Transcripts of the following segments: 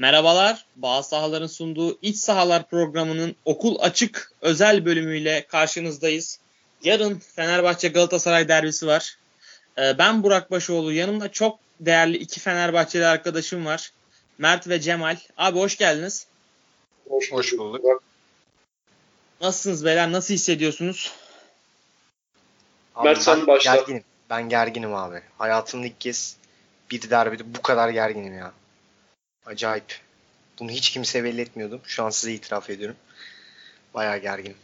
Merhabalar, Bağ Sahaların sunduğu İç Sahalar programının okul açık özel bölümüyle karşınızdayız. Yarın Fenerbahçe Galatasaray derbisi var. Ee, ben Burak Başoğlu, yanımda çok değerli iki Fenerbahçeli arkadaşım var. Mert ve Cemal. Abi hoş geldiniz. Hoş, hoş bulduk. Nasılsınız beyler? Nasıl hissediyorsunuz? Abi Mert sen başla. Gerginim. Ben gerginim abi. Hayatımda ilk kez bir derbide bu kadar gerginim ya. Acayip. Bunu hiç kimseye belli etmiyordum. Şu an size itiraf ediyorum. Bayağı gerginim.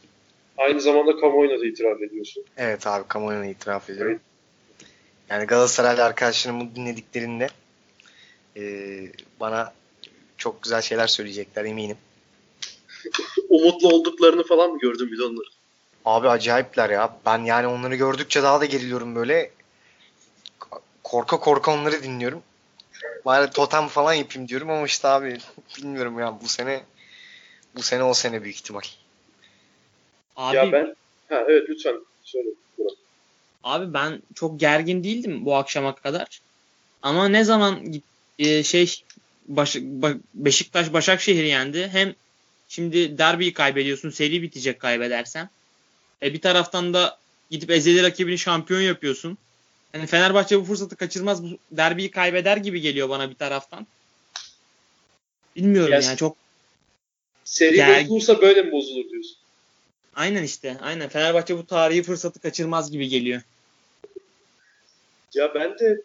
Aynı zamanda kamuoyuna da itiraf ediyorsun. Evet abi kamuoyuna itiraf ediyorum. Evet. Yani Galatasaraylı arkadaşlarımı dinlediklerinde e, bana çok güzel şeyler söyleyecekler eminim. Umutlu olduklarını falan mı gördün bir de onları? Abi acayipler ya. Ben yani onları gördükçe daha da geriliyorum böyle. Korka korka onları dinliyorum. Bari totem falan yapayım diyorum ama işte abi bilmiyorum ya bu sene bu sene o sene büyük ihtimal. Abi, ya ben ha evet lütfen söyle. Abi ben çok gergin değildim bu akşama kadar. Ama ne zaman e, şey Baş, Beşiktaş Başakşehir yendi. Hem şimdi derbiyi kaybediyorsun. Seri bitecek kaybedersen. E bir taraftan da gidip ezeli rakibini şampiyon yapıyorsun. Yani Fenerbahçe bu fırsatı kaçırmaz. Bu derbiyi kaybeder gibi geliyor bana bir taraftan. Bilmiyorum yani, yani çok seri yani, bozulursa böyle mi bozulur diyorsun? Aynen işte. Aynen. Fenerbahçe bu tarihi fırsatı kaçırmaz gibi geliyor. Ya ben de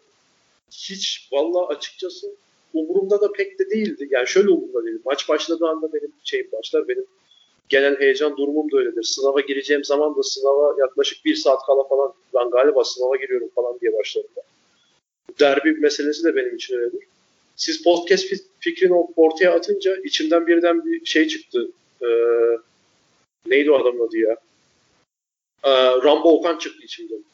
hiç vallahi açıkçası umurumda da pek de değildi. Yani şöyle umurumda değildi. Maç başladığı anda benim şeyim başlar. Benim genel heyecan durumum da öyledir. Sınava gireceğim zaman da sınava yaklaşık bir saat kala falan ben galiba sınava giriyorum falan diye başladım. Derbi meselesi de benim için öyledir. Siz podcast fikrini ortaya atınca içimden birden bir şey çıktı. Ee, neydi o adamın adı ya? Ee, Rambo Okan çıktı içimden.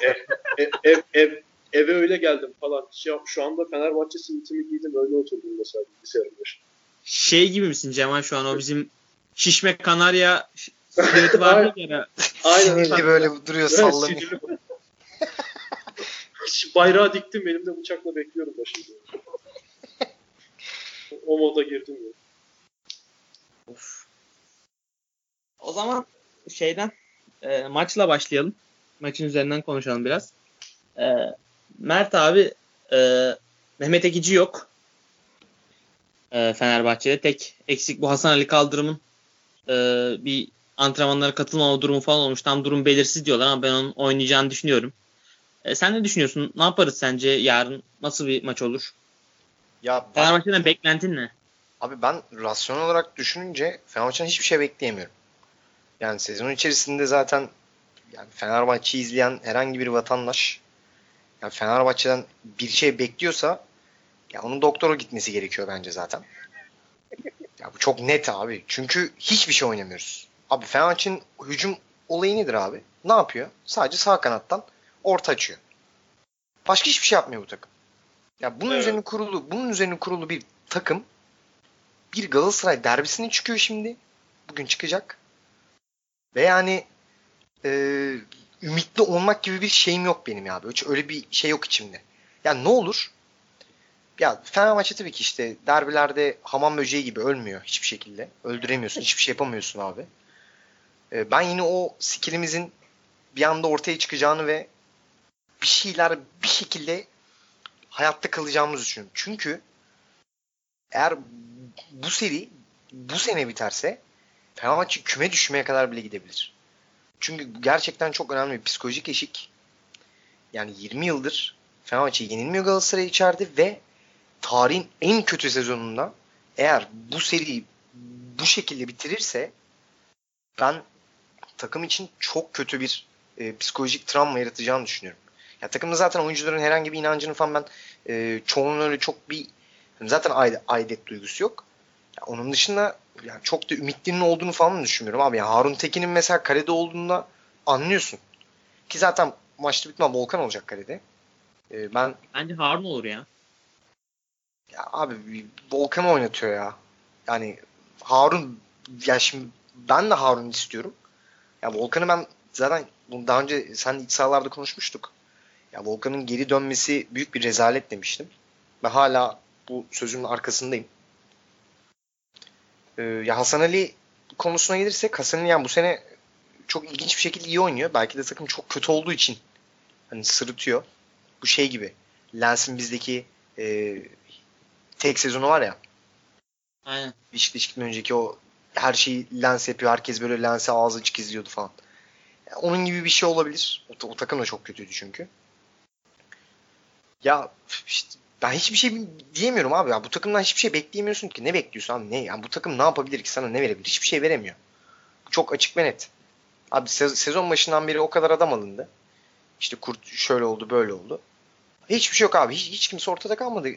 ev, ev, ev, ev, eve öyle geldim falan. Şu, şu anda Fenerbahçe simitimi giydim öyle oturdum mesela bilgisayarın başında. Şey gibi misin Cemal şu an o bizim şişme kanarya silüeti var ya. Aynen. Sinirli böyle duruyor sallanıyor. Bayrağı diktim elimde bıçakla bekliyorum başında. o moda girdim ya. Of. O zaman şeyden e, maçla başlayalım. Maçın üzerinden konuşalım biraz. E, Mert abi e, Mehmet Ekici yok. E, Fenerbahçe'de tek eksik bu Hasan Ali Kaldırım'ın e, bir antrenmanlara katılmama durumu falan olmuş. Tam durum belirsiz diyorlar ama ben onun oynayacağını düşünüyorum. E, sen ne düşünüyorsun? Ne yaparız sence yarın? Nasıl bir maç olur? Ya ben, Fenerbahçe'den beklentin ne? Abi ben rasyonel olarak düşününce Fenerbahçe'den hiçbir şey bekleyemiyorum. Yani sezon içerisinde zaten yani Fenerbahçe'yi izleyen herhangi bir vatandaş yani Fenerbahçe'den bir şey bekliyorsa ya onun doktora gitmesi gerekiyor bence zaten. Ya bu çok net abi. Çünkü hiçbir şey oynamıyoruz. Abi Fenerbahçe'nin hücum olayı nedir abi? Ne yapıyor? Sadece sağ kanattan orta açıyor. Başka hiçbir şey yapmıyor bu takım. Ya bunun evet. üzerine kurulu, bunun üzerine kurulu bir takım bir Galatasaray derbisine çıkıyor şimdi. Bugün çıkacak. Ve yani e, ümitli olmak gibi bir şeyim yok benim ya. Hiç öyle bir şey yok içimde. Yani ne olur? Ya Fenerbahçe tabii ki işte derbilerde hamam böceği gibi ölmüyor hiçbir şekilde. Öldüremiyorsun, hiçbir şey yapamıyorsun abi. E, ben yine o skillimizin bir anda ortaya çıkacağını ve bir şeyler bir şekilde hayatta kalacağımızı düşünüyorum. Çünkü eğer bu seri bu sene biterse Fenerbahçe küme düşmeye kadar bile gidebilir. Çünkü gerçekten çok önemli bir psikolojik eşik. Yani 20 yıldır Fenerbahçe yenilmiyor Galatasaray içeride ve tarihin en kötü sezonunda eğer bu seriyi bu şekilde bitirirse ben takım için çok kötü bir e, psikolojik travma yaratacağını düşünüyorum. Ya takımda zaten oyuncuların herhangi bir inancını falan ben e, çoğunun öyle çok bir zaten aidet duygusu yok. Ya onun dışında yani çok da ümitlerinin olduğunu falan düşünmüyorum abi. Yani Harun Tekin'in mesela karede olduğunda anlıyorsun. Ki zaten maçta bitme Volkan olacak karede. Ee, ben Bence Harun olur ya. Ya abi Volkan'ı oynatıyor ya. Yani Harun ya şimdi ben de Harun istiyorum. Ya Volkan'ı ben zaten daha önce sen iç sahalarda konuşmuştuk. Ya Volkan'ın geri dönmesi büyük bir rezalet demiştim. Ve hala bu sözümün arkasındayım. Ee, ya Hasan Ali konusuna gelirsek Hasan Ali yani bu sene çok ilginç bir şekilde iyi oynuyor. Belki de takım çok kötü olduğu için hani sırıtıyor. Bu şey gibi. Lens'in bizdeki e, tek sezonu var ya. Aynen. Beşiktaş'tan önceki o her şeyi Lens yapıyor. Herkes böyle Lens'e ağzı açık izliyordu falan. Yani onun gibi bir şey olabilir. O, o takım da çok kötüydü çünkü. Ya işte ben hiçbir şey diyemiyorum abi. Ya bu takımdan hiçbir şey bekleyemiyorsun ki. Ne bekliyorsun abi? Ne? Yani bu takım ne yapabilir ki? Sana ne verebilir? Hiçbir şey veremiyor. Çok açık ve net. Abi sezon başından beri o kadar adam alındı. İşte Kurt şöyle oldu böyle oldu. Hiçbir şey yok abi. Hiç, hiç kimse ortada kalmadı.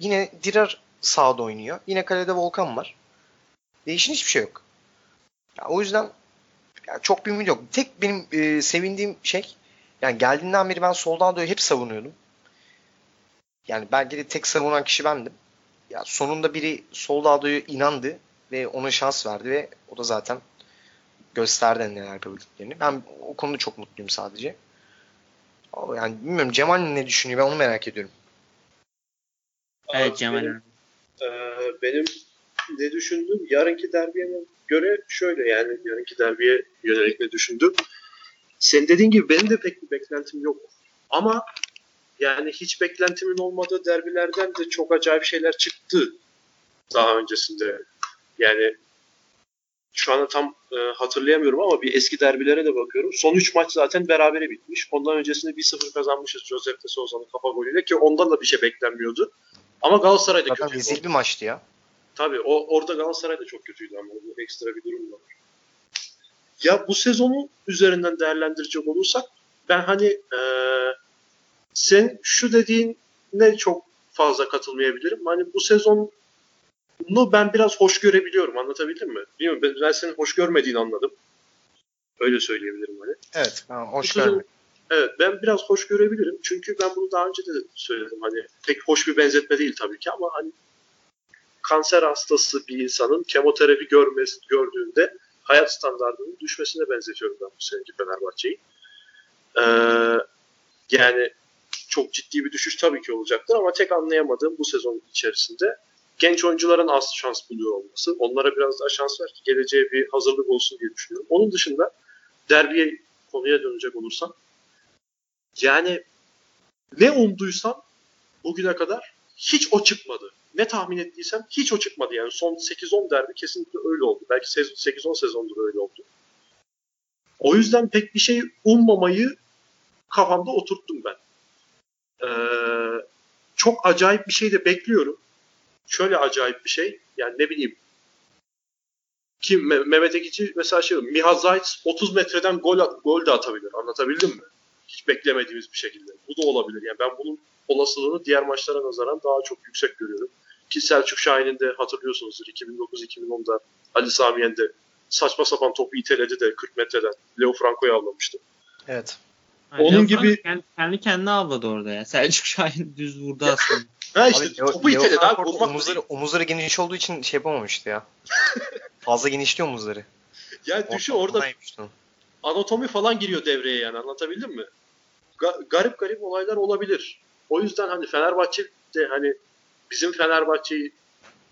Yine Dirar sağda oynuyor. Yine kalede Volkan var. Değişen hiçbir şey yok. Ya, o yüzden ya çok bir ümit yok. Tek benim e, sevindiğim şey yani geldiğinden beri ben Soldado'yu hep savunuyordum. Yani belki de tek savunan kişi bendim. Ya sonunda biri Soldado'yu inandı ve ona şans verdi ve o da zaten gösterdi neler yapabildiklerini. Ben o konuda çok mutluyum sadece. Yani bilmiyorum Cemal ne düşünüyor ben onu merak ediyorum. Evet Cemal benim, e, benim ne düşündüm? Yarınki derbiye göre şöyle yani yarınki derbiye yönelik ne düşündüm? Sen dediğin gibi benim de pek bir beklentim yok. Ama yani hiç beklentimin olmadığı derbilerden de çok acayip şeyler çıktı daha öncesinde. Yani şu anda tam e, hatırlayamıyorum ama bir eski derbilere de bakıyorum. Son 3 maç zaten berabere bitmiş. Ondan öncesinde 1-0 kazanmışız Josep de Souza'nın kafa golüyle ki ondan da bir şey beklenmiyordu. Ama Galatasaray'da Zaten kötüydü. rezil bir maçtı ya. Tabii o, orada Galatasaray da çok kötüydü ama bu ekstra bir durum var. Ya bu sezonu üzerinden değerlendirecek olursak ben hani e, sen şu dediğin ne çok fazla katılmayabilirim. Hani bu sezon bunu ben biraz hoş görebiliyorum. Anlatabildim mi? Bilmiyorum ben, ben senin hoş görmediğini anladım. Öyle söyleyebilirim hani. Evet. Hoş görmedim. Evet ben biraz hoş görebilirim. Çünkü ben bunu daha önce de söyledim. Hani pek hoş bir benzetme değil tabii ki ama hani kanser hastası bir insanın kemoterapi görmesi, gördüğünde hayat standartının düşmesine benzetiyorum ben bu seneki Fenerbahçe'yi. Ee, yani çok ciddi bir düşüş tabii ki olacaktır ama tek anlayamadığım bu sezon içerisinde genç oyuncuların az şans buluyor olması. Onlara biraz daha şans ver ki geleceğe bir hazırlık olsun diye düşünüyorum. Onun dışında derbiye konuya dönecek olursam yani ne umduysam bugüne kadar hiç o çıkmadı. Ne tahmin ettiysem hiç o çıkmadı. Yani son 8-10 derbi kesinlikle öyle oldu. Belki 8-10 sezondur öyle oldu. O yüzden pek bir şey ummamayı kafamda oturttum ben. Ee, çok acayip bir şey de bekliyorum şöyle acayip bir şey. Yani ne bileyim kim Mehmet Ekici mesela şey Miha Zayt 30 metreden gol gol de atabilir. Anlatabildim mi? Hiç beklemediğimiz bir şekilde. Bu da olabilir. Yani ben bunun olasılığını diğer maçlara nazaran daha çok yüksek görüyorum. Ki Selçuk Şahin'in de hatırlıyorsunuzdur 2009-2010'da Ali Samiyen de saçma sapan topu iteledi de 40 metreden Leo Franco'yu avlamıştı. Evet. Yani Onun Leo gibi kendi kendine avladı orada ya. Selçuk Şahin düz vurdu aslında. Ha işte abi, topu Leo iteledi abi. Vurmak omuzları, omuzları geniş olduğu için şey yapamamıştı ya. Fazla genişliyor omuzları. Ya düşü orada anatomi falan giriyor devreye yani anlatabildim mi? Ga- garip garip olaylar olabilir. O yüzden hani Fenerbahçe de hani bizim Fenerbahçe'yi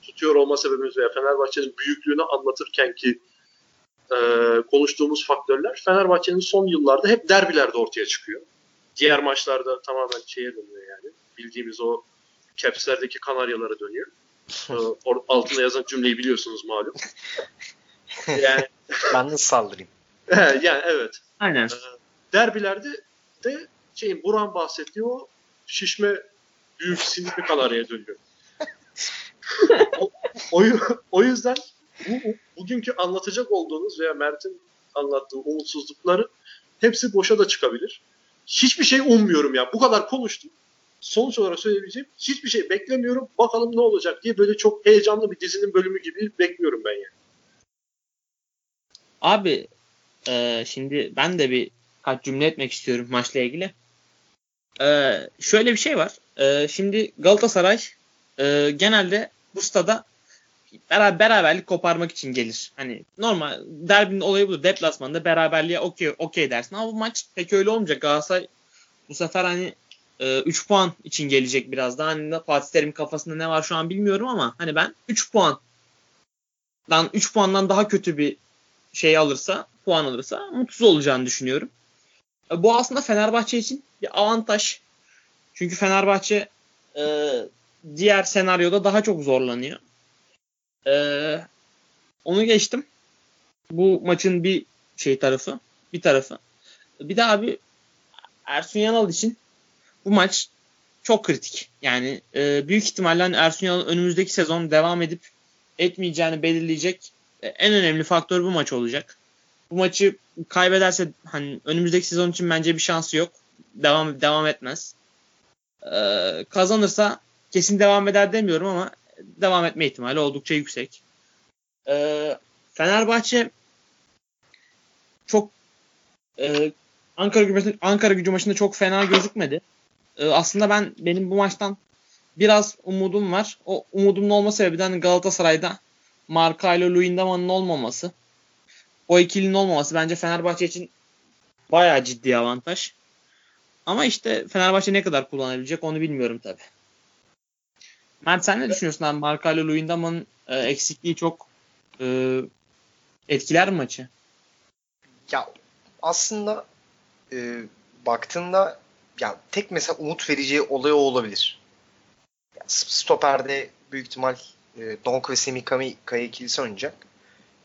tutuyor olma sebebimiz veya Fenerbahçe'nin büyüklüğünü anlatırken ki e, konuştuğumuz faktörler Fenerbahçe'nin son yıllarda hep derbilerde ortaya çıkıyor. Diğer maçlarda tamamen şeye dönüyor yani. Bildiğimiz o capslerdeki kanaryalara dönüyor. Ee, altına yazan cümleyi biliyorsunuz malum. Yani ben nasıl saldırayım? Yani evet. Aynen. Ee, derbilerde de şeyin Buran bahsettiği o şişme büyük sinirli kanaryaya dönüyor. o, o, o yüzden bu, bugünkü anlatacak olduğunuz veya Mert'in anlattığı umutsuzlukları hepsi boşa da çıkabilir. Hiçbir şey ummuyorum ya. Bu kadar konuştum sonuç olarak söyleyebileceğim hiçbir şey beklemiyorum. Bakalım ne olacak diye böyle çok heyecanlı bir dizinin bölümü gibi bekliyorum ben yani. Abi e, şimdi ben de bir kaç cümle etmek istiyorum maçla ilgili. E, şöyle bir şey var. E, şimdi Galatasaray e, genelde bu stada beraber, beraberlik koparmak için gelir. Hani normal derbinin olayı budur. Deplasmanda beraberliğe okey okey dersin. Ama bu maç pek öyle olmayacak. Galatasaray bu sefer hani 3 e, puan için gelecek biraz daha. Hani Fatih Terim kafasında ne var şu an bilmiyorum ama hani ben 3 puan dan 3 puandan daha kötü bir şey alırsa, puan alırsa mutsuz olacağını düşünüyorum. E, bu aslında Fenerbahçe için bir avantaj. Çünkü Fenerbahçe e, diğer senaryoda daha çok zorlanıyor. E, onu geçtim. Bu maçın bir şey tarafı, bir tarafı. Bir de abi Ersun Yanal için bu maç çok kritik. Yani e, büyük ihtimalle hani Ersun Yanal önümüzdeki sezon devam edip etmeyeceğini belirleyecek e, en önemli faktör bu maç olacak. Bu maçı kaybederse hani önümüzdeki sezon için bence bir şansı yok. Devam devam etmez. Ee, kazanırsa kesin devam eder demiyorum ama devam etme ihtimali oldukça yüksek. Ee, Fenerbahçe çok e, Ankara gücü Ankara gücü maçında çok fena gözükmedi. Ee, aslında ben benim bu maçtan biraz umudum var. O umudumun olma sebebinden Galatasaray'da Marka ile Luyendama'nın olmaması. O ikilinin olmaması bence Fenerbahçe için bayağı ciddi avantaj. Ama işte Fenerbahçe ne kadar kullanabilecek onu bilmiyorum tabi. Mert sen ne düşünüyorsun abi? Marka ile Luyendama'nın e, eksikliği çok e, etkiler mi maçı? Ya aslında e, baktığında ya tek mesela umut vereceği olay o olabilir. Ya, stoperde büyük ihtimal e, Donk ve Semih Kaya ikilisi oynayacak.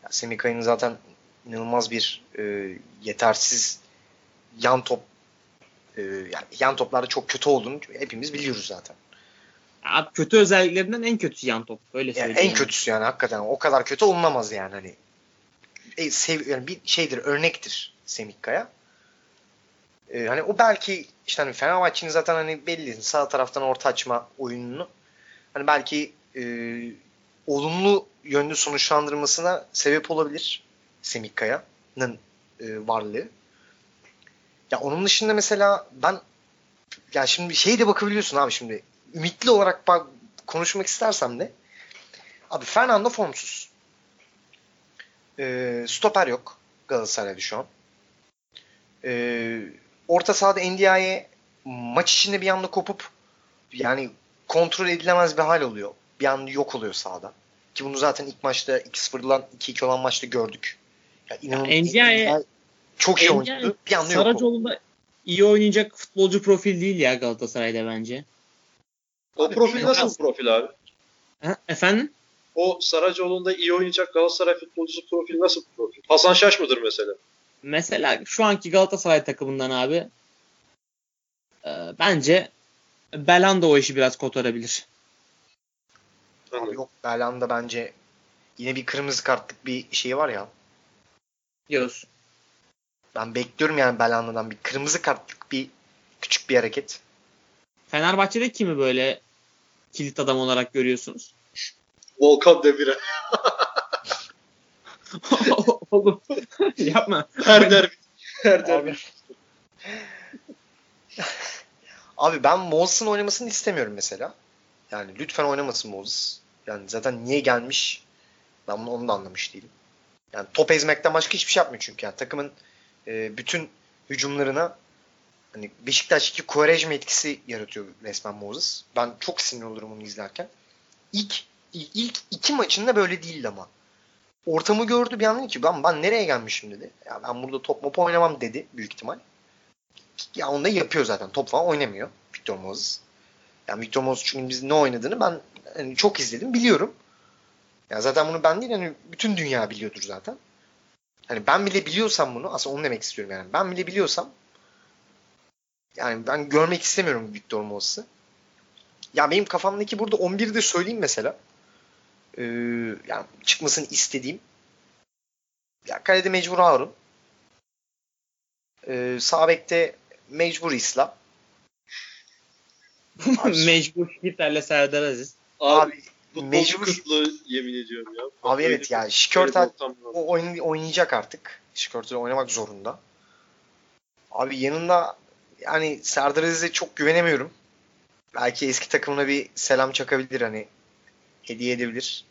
Ya, Semih Kaya'nın zaten inanılmaz bir e, yetersiz yan top e, yani yan toplarda çok kötü olduğunu hepimiz biliyoruz zaten. Abi kötü özelliklerinden en kötüsü yan top. Öyle yani en kötüsü yani hakikaten o kadar kötü olunamaz yani hani. E, sev, yani bir şeydir örnektir Semih Kaya. E, hani o belki işte hani Fenerbahçe'nin zaten hani belli sağ taraftan orta açma oyununu hani belki e, olumlu yönlü sonuçlandırmasına sebep olabilir Semih Kaya'nın e, varlığı. Ya onun dışında mesela ben ya şimdi şey de bakabiliyorsun abi şimdi ümitli olarak bak, konuşmak istersem de abi Fernando formsuz. E, stoper yok Galatasaray'da şu an. E, orta sahada NDI'ye maç içinde bir anda kopup yani kontrol edilemez bir hal oluyor. Bir anda yok oluyor sahada. Ki bunu zaten ilk maçta 2-0'dan 2-2 olan maçta gördük. Ya inanılmaz. Çok iyi oynadı. Bir anda yok Saracoğlu'nda iyi oynayacak futbolcu profil değil ya Galatasaray'da bence. O abi, profil nasıl bir profil abi? Ha, efendim? O Saracoğlu'nda iyi oynayacak Galatasaray futbolcusu profil nasıl bir profil? Hasan Şaş mıdır mesela? Mesela şu anki Galatasaray takımından abi e, bence Belanda o işi biraz kotarabilir. Abi yok Belanda bence yine bir kırmızı kartlık bir şey var ya. Diyorsun. Ben bekliyorum yani Belanda'dan bir kırmızı kartlık bir küçük bir hareket. Fenerbahçe'de kimi böyle kilit adam olarak görüyorsunuz? Volkan Demirel. Oğlum yapma. Her derbi. Her derbi. Abi. Abi ben Moses'ın oynamasını istemiyorum mesela. Yani lütfen oynamasın Moses. Yani zaten niye gelmiş ben onu da anlamış değilim. Yani top ezmekten başka hiçbir şey yapmıyor çünkü. Yani takımın e, bütün hücumlarına hani Beşiktaş'taki Quaresma etkisi yaratıyor resmen Moses. Ben çok sinir olurum onu izlerken. İlk, ilk iki maçında böyle değildi ama. Ortamı gördü bir an ki ben, ben nereye gelmişim dedi. Ya ben burada top mop oynamam dedi büyük ihtimal. Ya onu da yapıyor zaten. Top falan oynamıyor Victor Moses. Yani Victor Moses çünkü biz ne oynadığını ben hani çok izledim biliyorum. Ya zaten bunu ben değil hani bütün dünya biliyordur zaten. Hani ben bile biliyorsam bunu aslında onu demek istiyorum yani. Ben bile biliyorsam yani ben görmek istemiyorum Victor Moses'ı. Ya benim kafamdaki burada 11'i de söyleyeyim mesela. Ee, yani çıkmasını istediğim. Ya kalede mecbur Harun. Ee, sağ bekte mecbur İslam. mecbur Hitler'le Serdar Aziz. Abi, abi mecbur yemin ediyorum ya. Abi evet ya Şikörtel o oyun, oynayacak artık. Şikörtel oynamak zorunda. Abi yanında yani Serdar Aziz'e çok güvenemiyorum. Belki eski takımına bir selam çakabilir hani hediye edebilir.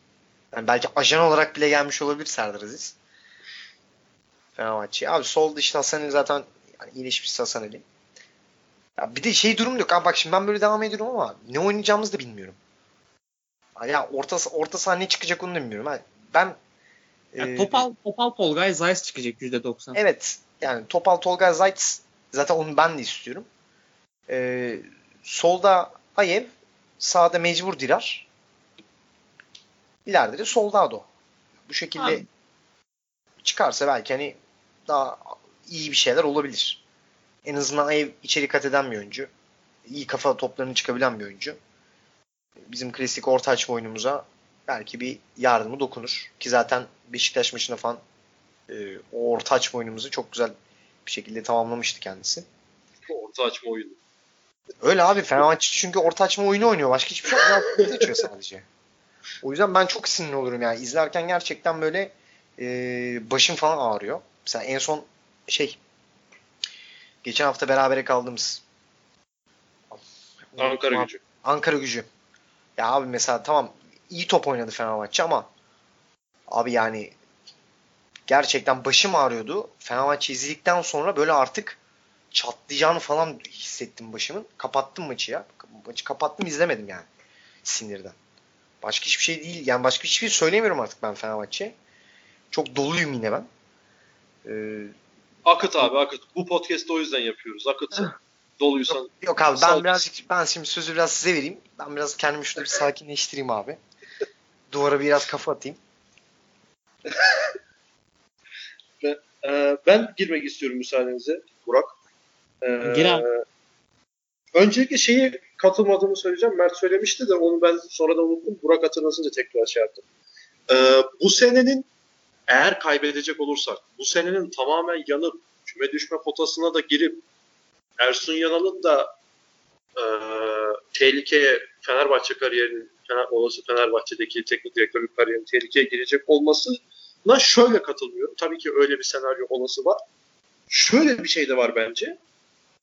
Yani belki ajan olarak bile gelmiş olabilir Serdar Aziz. Fenerbahçe. Abi sol dışta Hasan Ali zaten yani iyileşmiş Hasan Ali. Ya bir de şey durum yok. Abi bak şimdi ben böyle devam ediyorum ama ne oynayacağımızı da bilmiyorum. Ya orta orta saha ne çıkacak onu. Yani ben Yani Ee, Topal, Topal Tolgay Zayas çıkacak %90. Evet. Yani Topal Tolga Zayt zaten onu ben de istiyorum. Ee, solda Ayev, sağda mecbur Dirar. İleride de Soldado. Bu şekilde Abi. çıkarsa belki hani daha iyi bir şeyler olabilir. En azından Ayev içeri kat eden bir oyuncu. İyi kafa toplarını çıkabilen bir oyuncu. Bizim klasik orta açma oyunumuza belki bir yardımı dokunur. Ki zaten Beşiktaş maçında falan e, o orta açma oyunumuzu çok güzel bir şekilde tamamlamıştı kendisi. Orta açma oyunu. Öyle abi Fenerbahçe çünkü orta açma oyunu oynuyor. Başka hiçbir şey yok. Açıyor sadece. O yüzden ben çok sinirli olurum yani. İzlerken gerçekten böyle e, başım falan ağrıyor. Mesela en son şey geçen hafta berabere kaldığımız Ankara gücü. Ankara gücü. Ya abi mesela tamam iyi top oynadı Fenerbahçe ama abi yani gerçekten başım ağrıyordu. Fenerbahçe izledikten sonra böyle artık çatlayacağını falan hissettim başımın. Kapattım maçı ya. Maçı kapattım izlemedim yani sinirden. Başka hiçbir şey değil. Yani başka hiçbir şey söylemiyorum artık ben Fenerbahçe. Çok doluyum yine ben. Ee, Akıt abi akıt. Bu podcast'ı o yüzden yapıyoruz. Akıt. Doluysan. Yok abi ben birazcık ben şimdi sözü biraz size vereyim. Ben biraz kendimi şurada bir sakinleştireyim abi. Duvara biraz kafa atayım. Ee, ben girmek istiyorum müsaadenizle Burak. Ee, Gir abi. Öncelikle şeyi katılmadığımı söyleyeceğim. Mert söylemişti de onu ben sonradan unuttum. Burak hatırlasınca tekrar şey yaptım. Ee, bu senenin eğer kaybedecek olursak bu senenin tamamen yanıp küme düşme potasına da girip Ersun Yanal'ın da e, tehlikeye Fenerbahçe kariyerinin Fener, olası Fenerbahçe'deki teknik direktörlük kariyerinin tehlikeye girecek olmasına şöyle katılmıyorum. Tabii ki öyle bir senaryo olası var. Şöyle bir şey de var bence.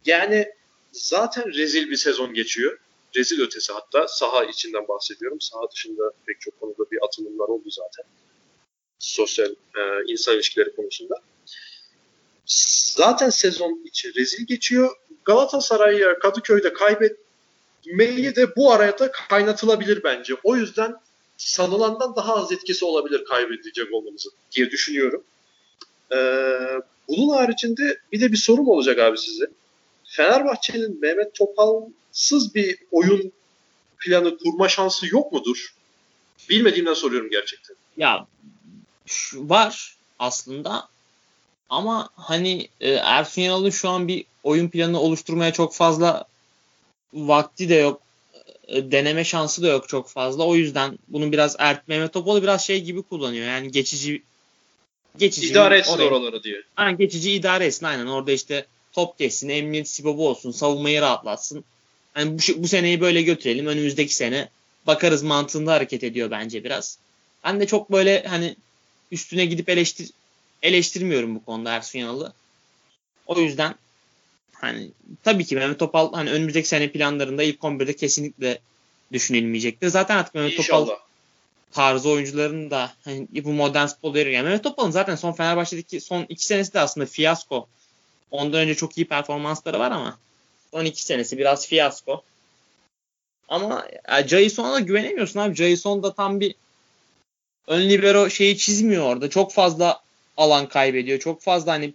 Yani zaten rezil bir sezon geçiyor. Rezil ötesi hatta saha içinden bahsediyorum. Saha dışında pek çok konuda bir atılımlar oldu zaten. Sosyal e, insan ilişkileri konusunda. Zaten sezon içi rezil geçiyor. Galatasaray'a Kadıköy'de kaybetmeyi de bu araya da kaynatılabilir bence. O yüzden sanılandan daha az etkisi olabilir kaybedecek olmamızın diye düşünüyorum. Ee, bunun haricinde bir de bir sorum olacak abi size. Fenerbahçe'nin Mehmet Topal'sız bir oyun planı kurma şansı yok mudur? Bilmediğimden soruyorum gerçekten. Ya var aslında ama hani e, Ersun Yanal'ın şu an bir oyun planı oluşturmaya çok fazla vakti de yok. E, deneme şansı da yok çok fazla. O yüzden bunu biraz Ert Mehmet Topal'ı biraz şey gibi kullanıyor. Yani geçici geçici İdare etsin oraya- oraları diye. Ha, geçici idare etsin aynen. Orada işte top geçsin, emniyet sibobu olsun, savunmayı rahatlatsın. Hani bu, bu seneyi böyle götürelim. Önümüzdeki sene bakarız mantığında hareket ediyor bence biraz. Ben de çok böyle hani üstüne gidip eleştir eleştirmiyorum bu konuda Ersun Yanal'ı. O yüzden hani tabii ki Mehmet Topal hani önümüzdeki sene planlarında ilk 11'de kesinlikle düşünülmeyecektir. Zaten artık Mehmet Topal tarzı oyuncuların da hani bu modern futbol veriyor. Yani Mehmet Topal'ın zaten son Fenerbahçe'deki son iki senesi de aslında fiyasko. Ondan önce çok iyi performansları var ama son iki senesi biraz fiyasko. Ama Jason'a da güvenemiyorsun abi. Jason da tam bir ön libero şeyi çizmiyor orada. Çok fazla alan kaybediyor. Çok fazla hani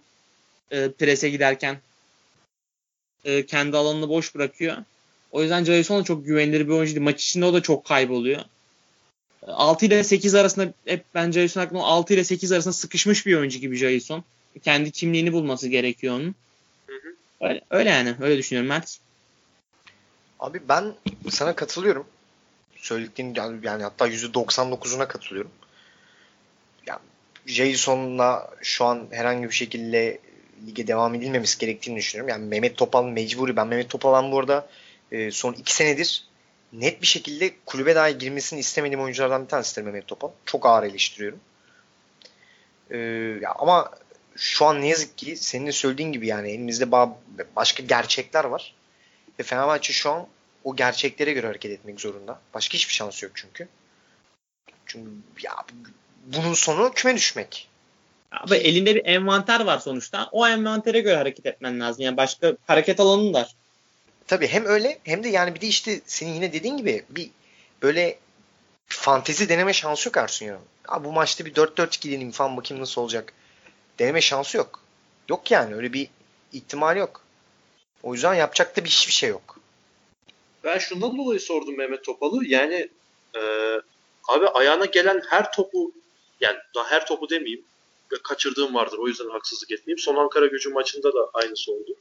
e, prese giderken e, kendi alanını boş bırakıyor. O yüzden Jason çok güvenilir bir oyuncu değil. Maç içinde o da çok kayboluyor. 6 ile 8 arasında hep ben Jason hakkında 6 ile 8 arasında sıkışmış bir oyuncu gibi Jason. Kendi kimliğini bulması gerekiyor onun. Hı hı. Öyle, öyle yani. Öyle düşünüyorum Mert. Abi ben sana katılıyorum. Söylediklerin yani, yani hatta %99'una katılıyorum. Jason'la şu an herhangi bir şekilde lige devam edilmemesi gerektiğini düşünüyorum. Yani Mehmet Topal mecburi. Ben Mehmet Topal'ın bu arada e, son iki senedir net bir şekilde kulübe dahi girmesini istemediğim oyunculardan bir tanesidir Mehmet Topal. Çok ağır eleştiriyorum. E, ama şu an ne yazık ki senin de söylediğin gibi yani elimizde ba- başka gerçekler var. Ve Fenerbahçe şu an o gerçeklere göre hareket etmek zorunda. Başka hiçbir şansı yok çünkü. Çünkü ya bunun sonu küme düşmek. Abi elinde bir envanter var sonuçta. O envantere göre hareket etmen lazım. Yani başka hareket alanın var. Tabii hem öyle hem de yani bir de işte senin yine dediğin gibi bir böyle fantezi deneme şansı yok Ersun Yanal'ın. Ha bu maçta bir 4-4-2 deneyim falan bakayım nasıl olacak. Deneme şansı yok. Yok yani öyle bir ihtimal yok. O yüzden yapacak da bir hiçbir şey yok. Ben şundan dolayı sordum Mehmet Topal'ı. Yani e, abi ayağına gelen her topu yani daha her topu demeyeyim kaçırdığım vardır. O yüzden haksızlık etmeyeyim. Son Ankara gücü maçında da aynısı oldu.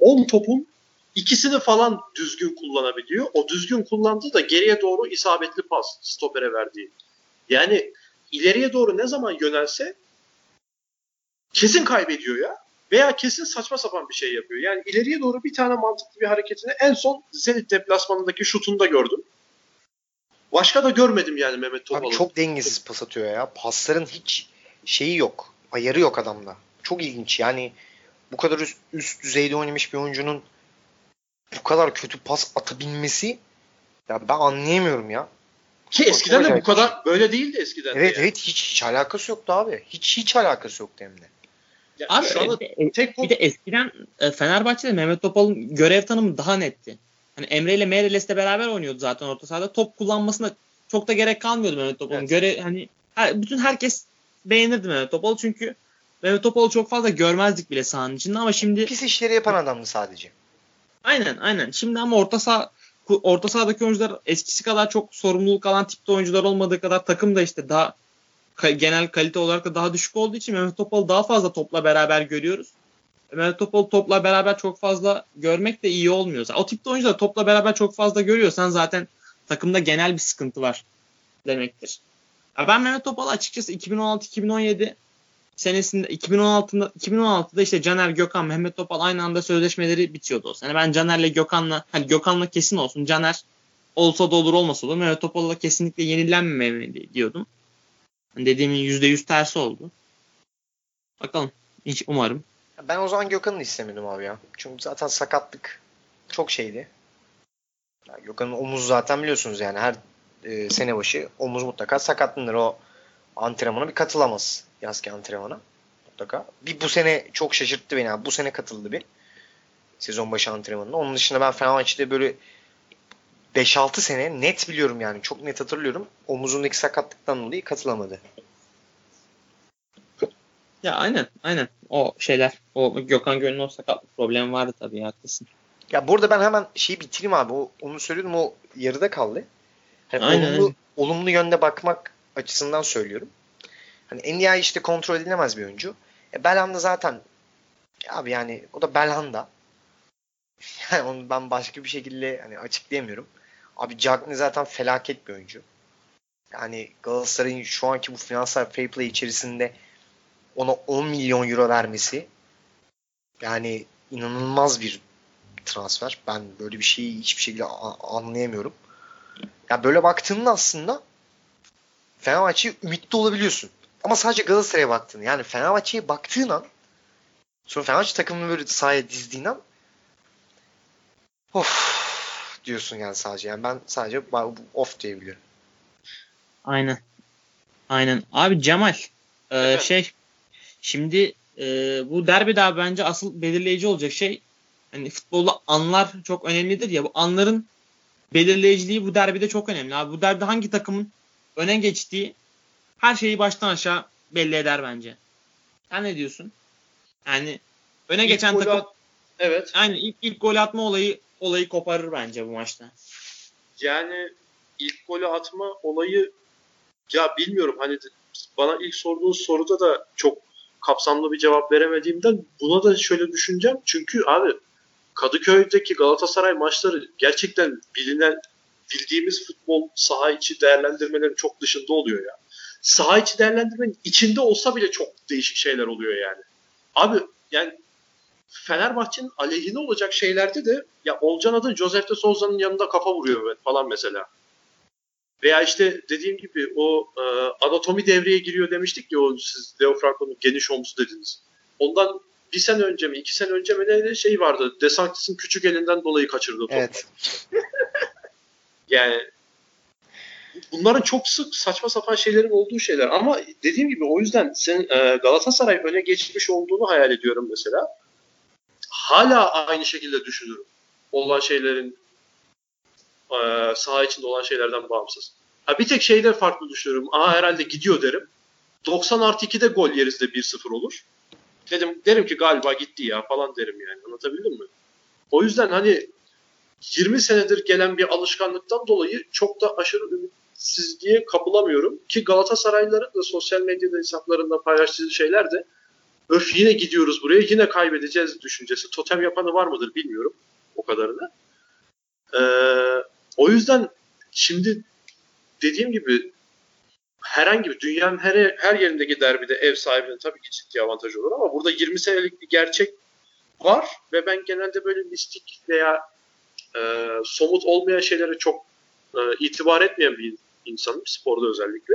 10 topun ikisini falan düzgün kullanabiliyor. O düzgün kullandığı da geriye doğru isabetli pas stopere verdiği. Yani ileriye doğru ne zaman yönelse kesin kaybediyor ya. Veya kesin saçma sapan bir şey yapıyor. Yani ileriye doğru bir tane mantıklı bir hareketini en son Zenit deplasmanındaki şutunda gördüm. Başka da görmedim yani Mehmet Topal'ın. Abi çok dengesiz pas atıyor ya. Pasların hiç şeyi yok. Ayarı yok adamda. Çok ilginç. Yani bu kadar üst, üst düzeyde oynamış bir oyuncunun bu kadar kötü pas atabilmesi ya ben anlayamıyorum ya. Ki eskiden de bu kadar böyle değildi eskiden. Evet de evet hiç, hiç alakası yoktu abi. Hiç hiç alakası yoktu hem de. Ya abi şu anda bir, tek bir de eskiden e, Fenerbahçe'de Mehmet Topal'ın görev tanımı daha netti. Hani Emre ile Meireles de beraber oynuyordu zaten orta sahada. Top kullanmasına çok da gerek kalmıyordu Mehmet Topal'ın. Evet. Göre hani her, bütün herkes beğenirdi Mehmet Topal'ı çünkü Mehmet Topal'ı çok fazla görmezdik bile sahanın içinde ama şimdi pis işleri yapan adamdı sadece. Aynen aynen. Şimdi ama orta saha orta sahadaki oyuncular eskisi kadar çok sorumluluk alan tipte oyuncular olmadığı kadar takım da işte daha genel kalite olarak da daha düşük olduğu için Mehmet Topal'ı daha fazla topla beraber görüyoruz. Mehmet Topal'ı topla beraber çok fazla görmek de iyi olmuyor. O tipte oyuncular topla beraber çok fazla görüyorsan zaten takımda genel bir sıkıntı var demektir. Ya ben Mehmet Topal'ı açıkçası 2016-2017 senesinde 2016'da 2016'da işte Caner Gökhan Mehmet Topal aynı anda sözleşmeleri bitiyordu sene. Ben Caner'le Gökhan'la hani Gökhan'la kesin olsun. Caner olsa da olur olmasa olur. Mehmet Topal'la kesinlikle yenilenmemeli diyordum. Yani dediğimin %100 tersi oldu. Bakalım. Hiç umarım. Ben o zaman Gökhan'ı istemedim abi ya. Çünkü zaten sakatlık çok şeydi. Yani Gökhan'ın omuz zaten biliyorsunuz yani her e, sene başı omuz mutlaka sakatlanır. O antrenmana bir katılamaz yazki antrenmana mutlaka. Bir bu sene çok şaşırttı beni abi. Bu sene katıldı bir sezon başı antrenmanına. Onun dışında ben Fenerbahçe'de böyle 5-6 sene net biliyorum yani. Çok net hatırlıyorum. Omuzundaki sakatlıktan dolayı katılamadı. Ya aynen aynen o şeyler o Gökhan Gönül'ün o sakatlık problemi vardı tabii haklısın. Ya burada ben hemen şeyi bitireyim abi. O, onu söylüyordum o yarıda kaldı. Hani aynen, olumlu, olumlu yönde bakmak açısından söylüyorum. Hani NDI işte kontrol edilemez bir oyuncu. E, Belhanda zaten abi yani o da Belhanda. Yani onu ben başka bir şekilde hani açıklayamıyorum. Abi Cagney zaten felaket bir oyuncu. Yani Galatasaray'ın şu anki bu finansal fair play içerisinde ona 10 milyon euro vermesi yani inanılmaz bir transfer. Ben böyle bir şeyi hiçbir şekilde anlayamıyorum. Ya böyle baktığında aslında Fenerbahçe'ye ümitli olabiliyorsun. Ama sadece Galatasaray'a baktığın yani Fenerbahçe'ye baktığın an sonra Fenerbahçe takımını böyle sahaya dizdiğin an of diyorsun yani sadece. Yani ben sadece off diyebiliyorum. Aynen. Aynen. Abi Cemal e, şey şimdi e, bu derbide abi bence asıl belirleyici olacak şey hani futbolda anlar çok önemlidir ya bu anların belirleyiciliği bu derbide çok önemli. Abi bu derbide hangi takımın öne geçtiği her şeyi baştan aşağı belli eder bence. Sen ne diyorsun? Yani öne ilk geçen takım at- evet. Aynı ilk, ilk gol atma olayı olayı koparır bence bu maçta. Yani ilk golü atma olayı ya bilmiyorum hani bana ilk sorduğun soruda da çok kapsamlı bir cevap veremediğimden buna da şöyle düşüneceğim. Çünkü abi Kadıköy'deki Galatasaray maçları gerçekten bilinen bildiğimiz futbol saha içi değerlendirmelerin çok dışında oluyor ya. Saha içi değerlendirmenin içinde olsa bile çok değişik şeyler oluyor yani. Abi yani Fenerbahçe'nin aleyhine olacak şeylerde de ya Olcan adın Josef de Souza'nın yanında kafa vuruyor falan mesela. Veya işte dediğim gibi o e, anatomi devreye giriyor demiştik ya o siz Leo Franco'nun geniş omzu dediniz. Ondan bir sene önce mi iki sene önce mi ne şey vardı. Desantis'in küçük elinden dolayı kaçırdı topu. Evet. yani bunların çok sık saçma sapan şeylerin olduğu şeyler. Ama dediğim gibi o yüzden sen e, Galatasaray öne geçmiş olduğunu hayal ediyorum mesela. Hala aynı şekilde düşünürüm. Olan şeylerin e, saha içinde olan şeylerden bağımsız. Ha, bir tek şeyde farklı düşünüyorum. Aa herhalde gidiyor derim. 90 artı 2'de gol yeriz de 1-0 olur. Dedim, derim ki galiba gitti ya falan derim yani. Anlatabildim mi? O yüzden hani 20 senedir gelen bir alışkanlıktan dolayı çok da aşırı ümitsizliğe kapılamıyorum. Ki Galatasaraylıların da sosyal medyada hesaplarında paylaştığı şeyler de öf yine gidiyoruz buraya yine kaybedeceğiz düşüncesi. Totem yapanı var mıdır bilmiyorum o kadarını. Ee, o yüzden şimdi dediğim gibi herhangi bir dünyanın her, her yerindeki derbide ev sahibinin tabii ki ciddi avantajı olur ama burada 20 senelik bir gerçek var ve ben genelde böyle mistik veya e, somut olmayan şeylere çok e, itibar etmeyen bir insanım sporda özellikle.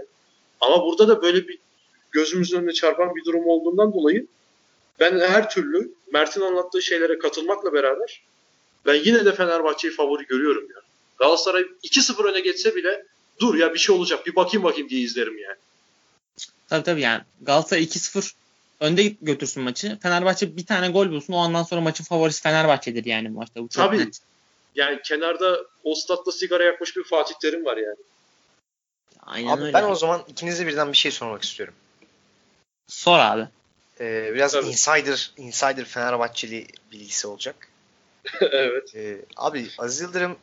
Ama burada da böyle bir gözümüzün önüne çarpan bir durum olduğundan dolayı ben her türlü Mert'in anlattığı şeylere katılmakla beraber ben yine de Fenerbahçe'yi favori görüyorum ya. Galatasaray 2-0 öne geçse bile dur ya bir şey olacak bir bakayım bakayım diye izlerim yani. Tabii tabii yani Galatasaray 2-0 önde götürsün maçı. Fenerbahçe bir tane gol bulsun. O andan sonra maçın favorisi Fenerbahçe'dir yani bu maçta. Bu çok Tabii. net. Yani kenarda o statta sigara yakmış bir Fatih Terim var yani. Aynen Abi öyle. ben o zaman ikinize birden bir şey sormak istiyorum. Sor abi. Ee, biraz Tabii. insider insider Fenerbahçeli bilgisi olacak. evet. Ee, abi Aziz Yıldırım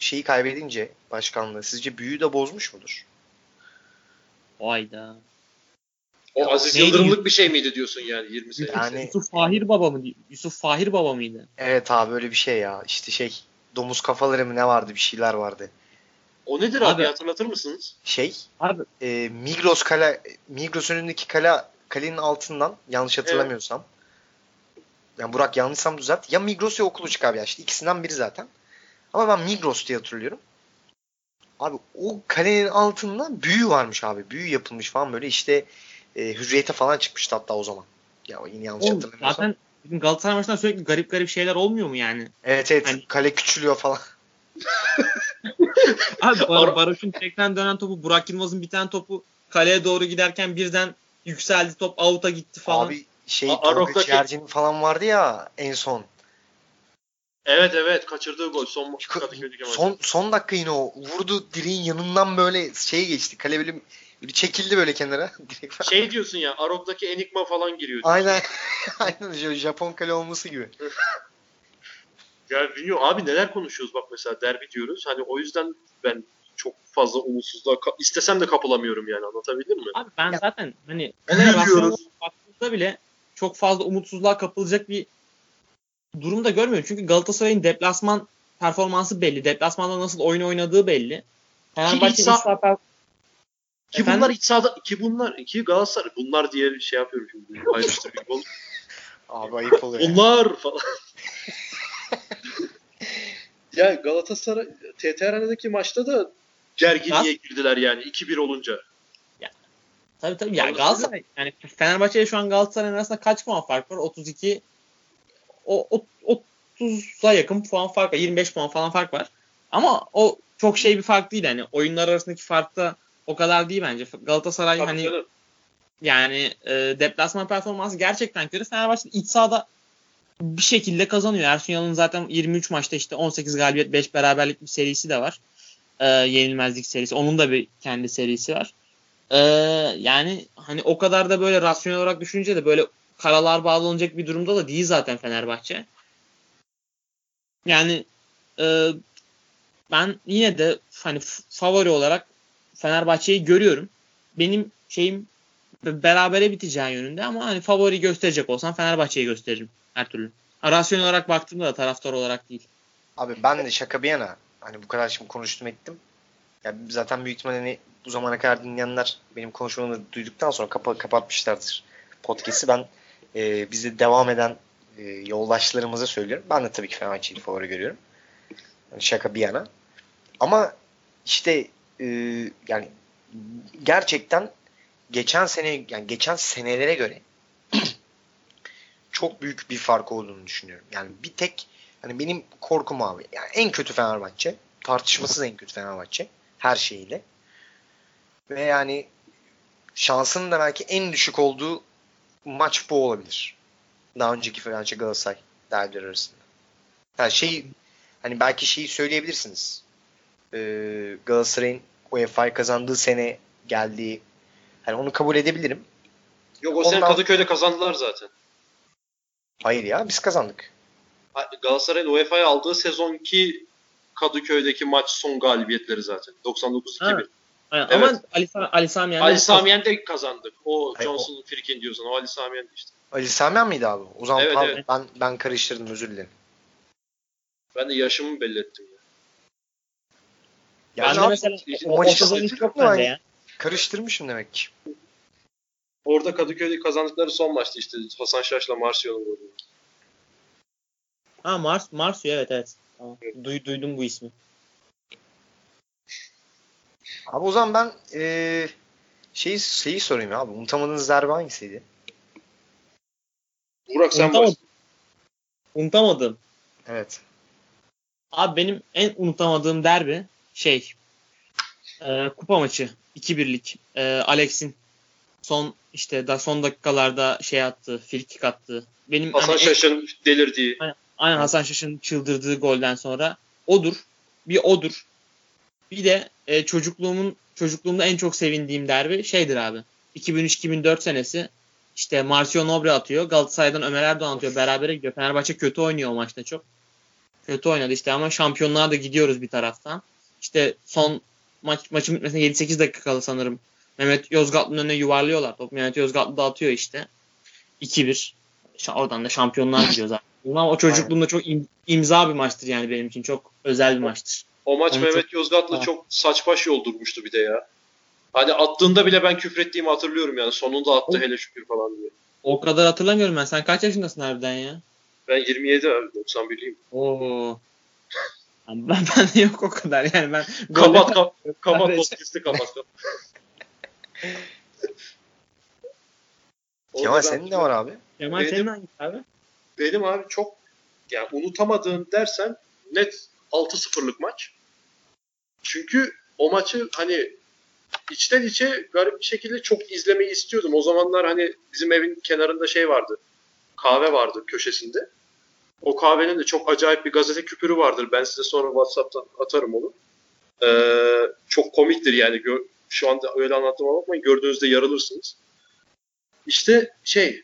şeyi kaybedince başkanlığı sizce büyüyü de bozmuş mudur? Oyda. O Ya, Aziz neydi? Yıldırımlık bir şey miydi diyorsun yani 20 sene? Yani Yusuf Fahir baba mı? Yusuf Fahir baba mıydı? evet abi öyle bir şey ya. İşte şey domuz kafaları mı ne vardı bir şeyler vardı. O nedir abi, Abi- hatırlatır mısınız? Şey Abi e, Migros kale Migros önündeki kale kalenin altından yanlış hatırlamıyorsam. Yani Burak yanlışsam düzelt. Ya Migros ya Okulucuk abi ya. İşte ikisinden biri zaten. Ama ben Migros diye hatırlıyorum. Abi o kalenin altında büyü varmış abi. Büyü yapılmış falan böyle işte e, hürriyete falan çıkmıştı hatta o zaman. Ya yine yanlış oğlum, hatırlamıyorsam. zaten bizim Galatasaray maçında sürekli garip garip şeyler olmuyor mu yani? Evet evet Hani- kale küçülüyor falan. Abi Bar Ar- Barış'ın tekten dönen topu Burak Yılmaz'ın bir tane topu kaleye doğru giderken birden yükseldi top out'a gitti falan. Abi şey Tolga Ciğerci'nin falan vardı ya en son. Evet evet kaçırdığı gol son Kadıköy'deki maçta. Son, son dakika yine o. Vurdu direğin yanından böyle şeye geçti. Kale böyle bir çekildi böyle kenara. Şey diyorsun ya Arok'taki Enigma falan giriyor. Aynen. Aynen Japon kale olması gibi. Ya bilmiyorum abi neler konuşuyoruz bak mesela derbi diyoruz. Hani o yüzden ben çok fazla umutsuzluğa ka- istesem de kapılamıyorum yani anlatabildim mi? Abi ben Ya- zaten hani baktığımda bile çok fazla umutsuzluğa kapılacak bir durum da görmüyorum. Çünkü Galatasaray'ın deplasman performansı belli. Deplasmanda nasıl oyun oynadığı belli. İç saha per- Ki Efendim? bunlar iç sahada ki bunlar ki Galatasaray bunlar diye bir şey yapıyorum şimdi. Ayrıştır gibi oldu. Abi ayıp oluyor. ya. Bunlar falan. ya Galatasaray TTR'deki maçta da gerginliğe girdiler yani 2-1 olunca. Tabii tabii. Ya Galatasaray yani Fenerbahçe ile şu an Galatasaray arasında kaç puan fark var? 32 o, o 30'a yakın puan fark var. 25 puan falan fark var. Ama o çok şey bir fark değil hani oyunlar arasındaki fark da o kadar değil bence. Galatasaray Tabii hani canım. yani e, deplasman performansı gerçekten kötü. Fenerbahçe iç sahada bir şekilde kazanıyor. Ersun Yanal'ın zaten 23 maçta işte 18 galibiyet 5 beraberlik bir serisi de var. E, yenilmezlik serisi. Onun da bir kendi serisi var. E, yani hani o kadar da böyle rasyonel olarak düşününce de böyle karalar bağlanacak bir durumda da değil zaten Fenerbahçe. Yani e, ben yine de hani favori olarak Fenerbahçe'yi görüyorum. Benim şeyim berabere biteceği yönünde ama hani favori gösterecek olsam Fenerbahçe'yi gösteririm her türlü. Rasyonel olarak baktığımda da taraftar olarak değil. Abi ben de şaka bir yana hani bu kadar şimdi konuştum ettim. Ya zaten büyük ihtimalle hani bu zamana kadar dinleyenler benim konuşmamı duyduktan sonra kapa- kapatmışlardır podcast'i. Ben e, bize devam eden e, yoldaşlarımıza söylüyorum. Ben de tabii ki Fenerbahçe'yi favori görüyorum. Yani şaka bir yana. Ama işte e, yani gerçekten geçen sene yani geçen senelere göre çok büyük bir fark olduğunu düşünüyorum. Yani bir tek hani benim korkum abi yani en kötü Fenerbahçe tartışmasız en kötü Fenerbahçe her şeyiyle ve yani şansının da belki en düşük olduğu maç bu olabilir. Daha önceki Fenerbahçe Galatasaray derbileri arasında. Yani şey hani belki şeyi söyleyebilirsiniz. Ee, Galatasaray'ın UEFA'yı kazandığı sene geldiği hani onu kabul edebilirim. Yok o sene Ondan- Kadıköy'de kazandılar zaten. Hayır ya biz kazandık. Galatasaray'ın UEFA'ya aldığı sezonki Kadıköy'deki maç son galibiyetleri zaten. 99-2000. Aynen. Evet. Ama Ali, Ali Sami Yen'de- Ali Samiyen de kazandık. O Hayır, Johnson Frikin diyorsun. O Ali Samiyen işte. Ali Samiyen miydi abi? O zaman Evet, evet. ben ben karıştırdım özür dilerim. Ben de yaşımı belli ettim. Ya. Yani Ben de mesela o o, maçı hatırlıyorum yok ya. karıştırmışım demek ki. Orada Kadıköy'de kazandıkları son maçtı işte. Hasan Şaş'la Marsio'nun golü. Ha Mars Marsio evet evet. Tamam. Duy, duydum bu ismi. Abi o zaman ben eee şeyi, şeyi sorayım ya abi. Unutamadığınız derbi hangisiydi? Burak sen Unutamadım. baş. Unutamadım. Evet. Abi benim en unutamadığım derbi şey e, kupa maçı 2-1'lik e, Alex'in son işte da son dakikalarda şey attı, frikik attı. Benim Hasan hani en- Şaş'ın delirdiği. Aynen Hasan Şaş'ın çıldırdığı golden sonra odur. Bir odur. Bir de e, çocukluğumun çocukluğumda en çok sevindiğim derbi şeydir abi. 2003-2004 senesi işte Marcio Nobre atıyor. Galatasaray'dan Ömer Erdoğan atıyor. Berabere gidiyor. Fenerbahçe kötü oynuyor o maçta çok. Kötü oynadı işte ama şampiyonluğa da gidiyoruz bir taraftan. İşte son maç maçın bitmesine 7-8 dakika kala sanırım. Mehmet Yozgatlı'nın önüne yuvarlıyorlar. Top Mehmet Yozgatlı da atıyor işte. 2-1. Şa- Oradan da şampiyonluğa gidiyor zaten. Ama o çocukluğumda çok im- imza bir maçtır yani benim için. Çok özel bir maçtır. O maç Onu Mehmet Yozgatlı Ha. çok saç baş yoldurmuştu bir de ya. Hani attığında bile ben küfrettiğimi hatırlıyorum yani. Sonunda attı O- hele şükür falan diye. O kadar hatırlamıyorum ben. Sen kaç yaşındasın harbiden ya? Ben 27 abi 91'liyim. Oo. Ben, ben, de yok o kadar yani ben Kapat kap, kapat podcast'ı kapat kapat. Kemal senin ne var abi? Kemal Benim- senin hangisi abi? Benim abi çok yani unutamadığım dersen net 6-0'lık maç. Çünkü o maçı hani içten içe garip bir şekilde çok izlemeyi istiyordum. O zamanlar hani bizim evin kenarında şey vardı. Kahve vardı köşesinde. O kahvenin de çok acayip bir gazete küpürü vardır. Ben size sonra WhatsApp'tan atarım onu. Ee, çok komiktir yani. Gö- Şu anda öyle anlattığıma bakmayın. Gördüğünüzde yarılırsınız. İşte şey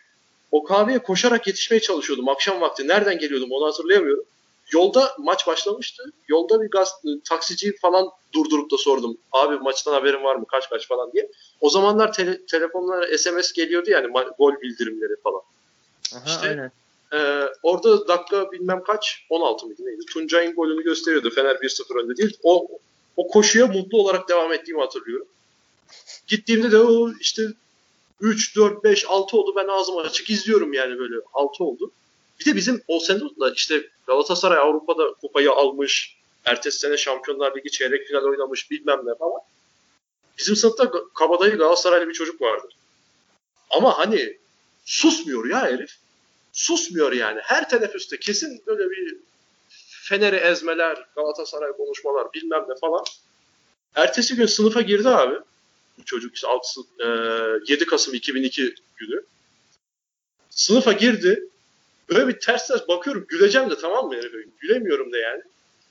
o kahveye koşarak yetişmeye çalışıyordum akşam vakti. Nereden geliyordum onu hatırlayamıyorum. Yolda maç başlamıştı. Yolda bir gaz, taksiciyi falan durdurup da sordum. Abi maçtan haberin var mı? Kaç kaç falan diye. O zamanlar tele, telefonlara SMS geliyordu yani gol bildirimleri falan. Aha, İşte- aynen. Ee, orada dakika bilmem kaç 16 mıydı neydi? Tuncay'ın golünü gösteriyordu. Fener 1-0 önde değil. O o koşuya mutlu olarak devam ettiğimi hatırlıyorum. Gittiğimde de o işte 3, 4, 5, 6 oldu. Ben ağzımı açık izliyorum yani böyle 6 oldu. Bir de bizim o sene işte Galatasaray Avrupa'da kupayı almış. Ertesi sene Şampiyonlar Ligi çeyrek final oynamış bilmem ne falan. Bizim sınıfta kabadayı Galatasaraylı bir çocuk vardı. Ama hani susmuyor ya herif susmuyor yani. Her teneffüste kesin böyle bir Fener'i ezmeler, Galatasaray konuşmalar bilmem ne falan. Ertesi gün sınıfa girdi abi. Bu çocuk işte 6, e, 7 Kasım 2002 günü. Sınıfa girdi. Böyle bir ters ters bakıyorum. Güleceğim de tamam mı herife? Gülemiyorum da yani.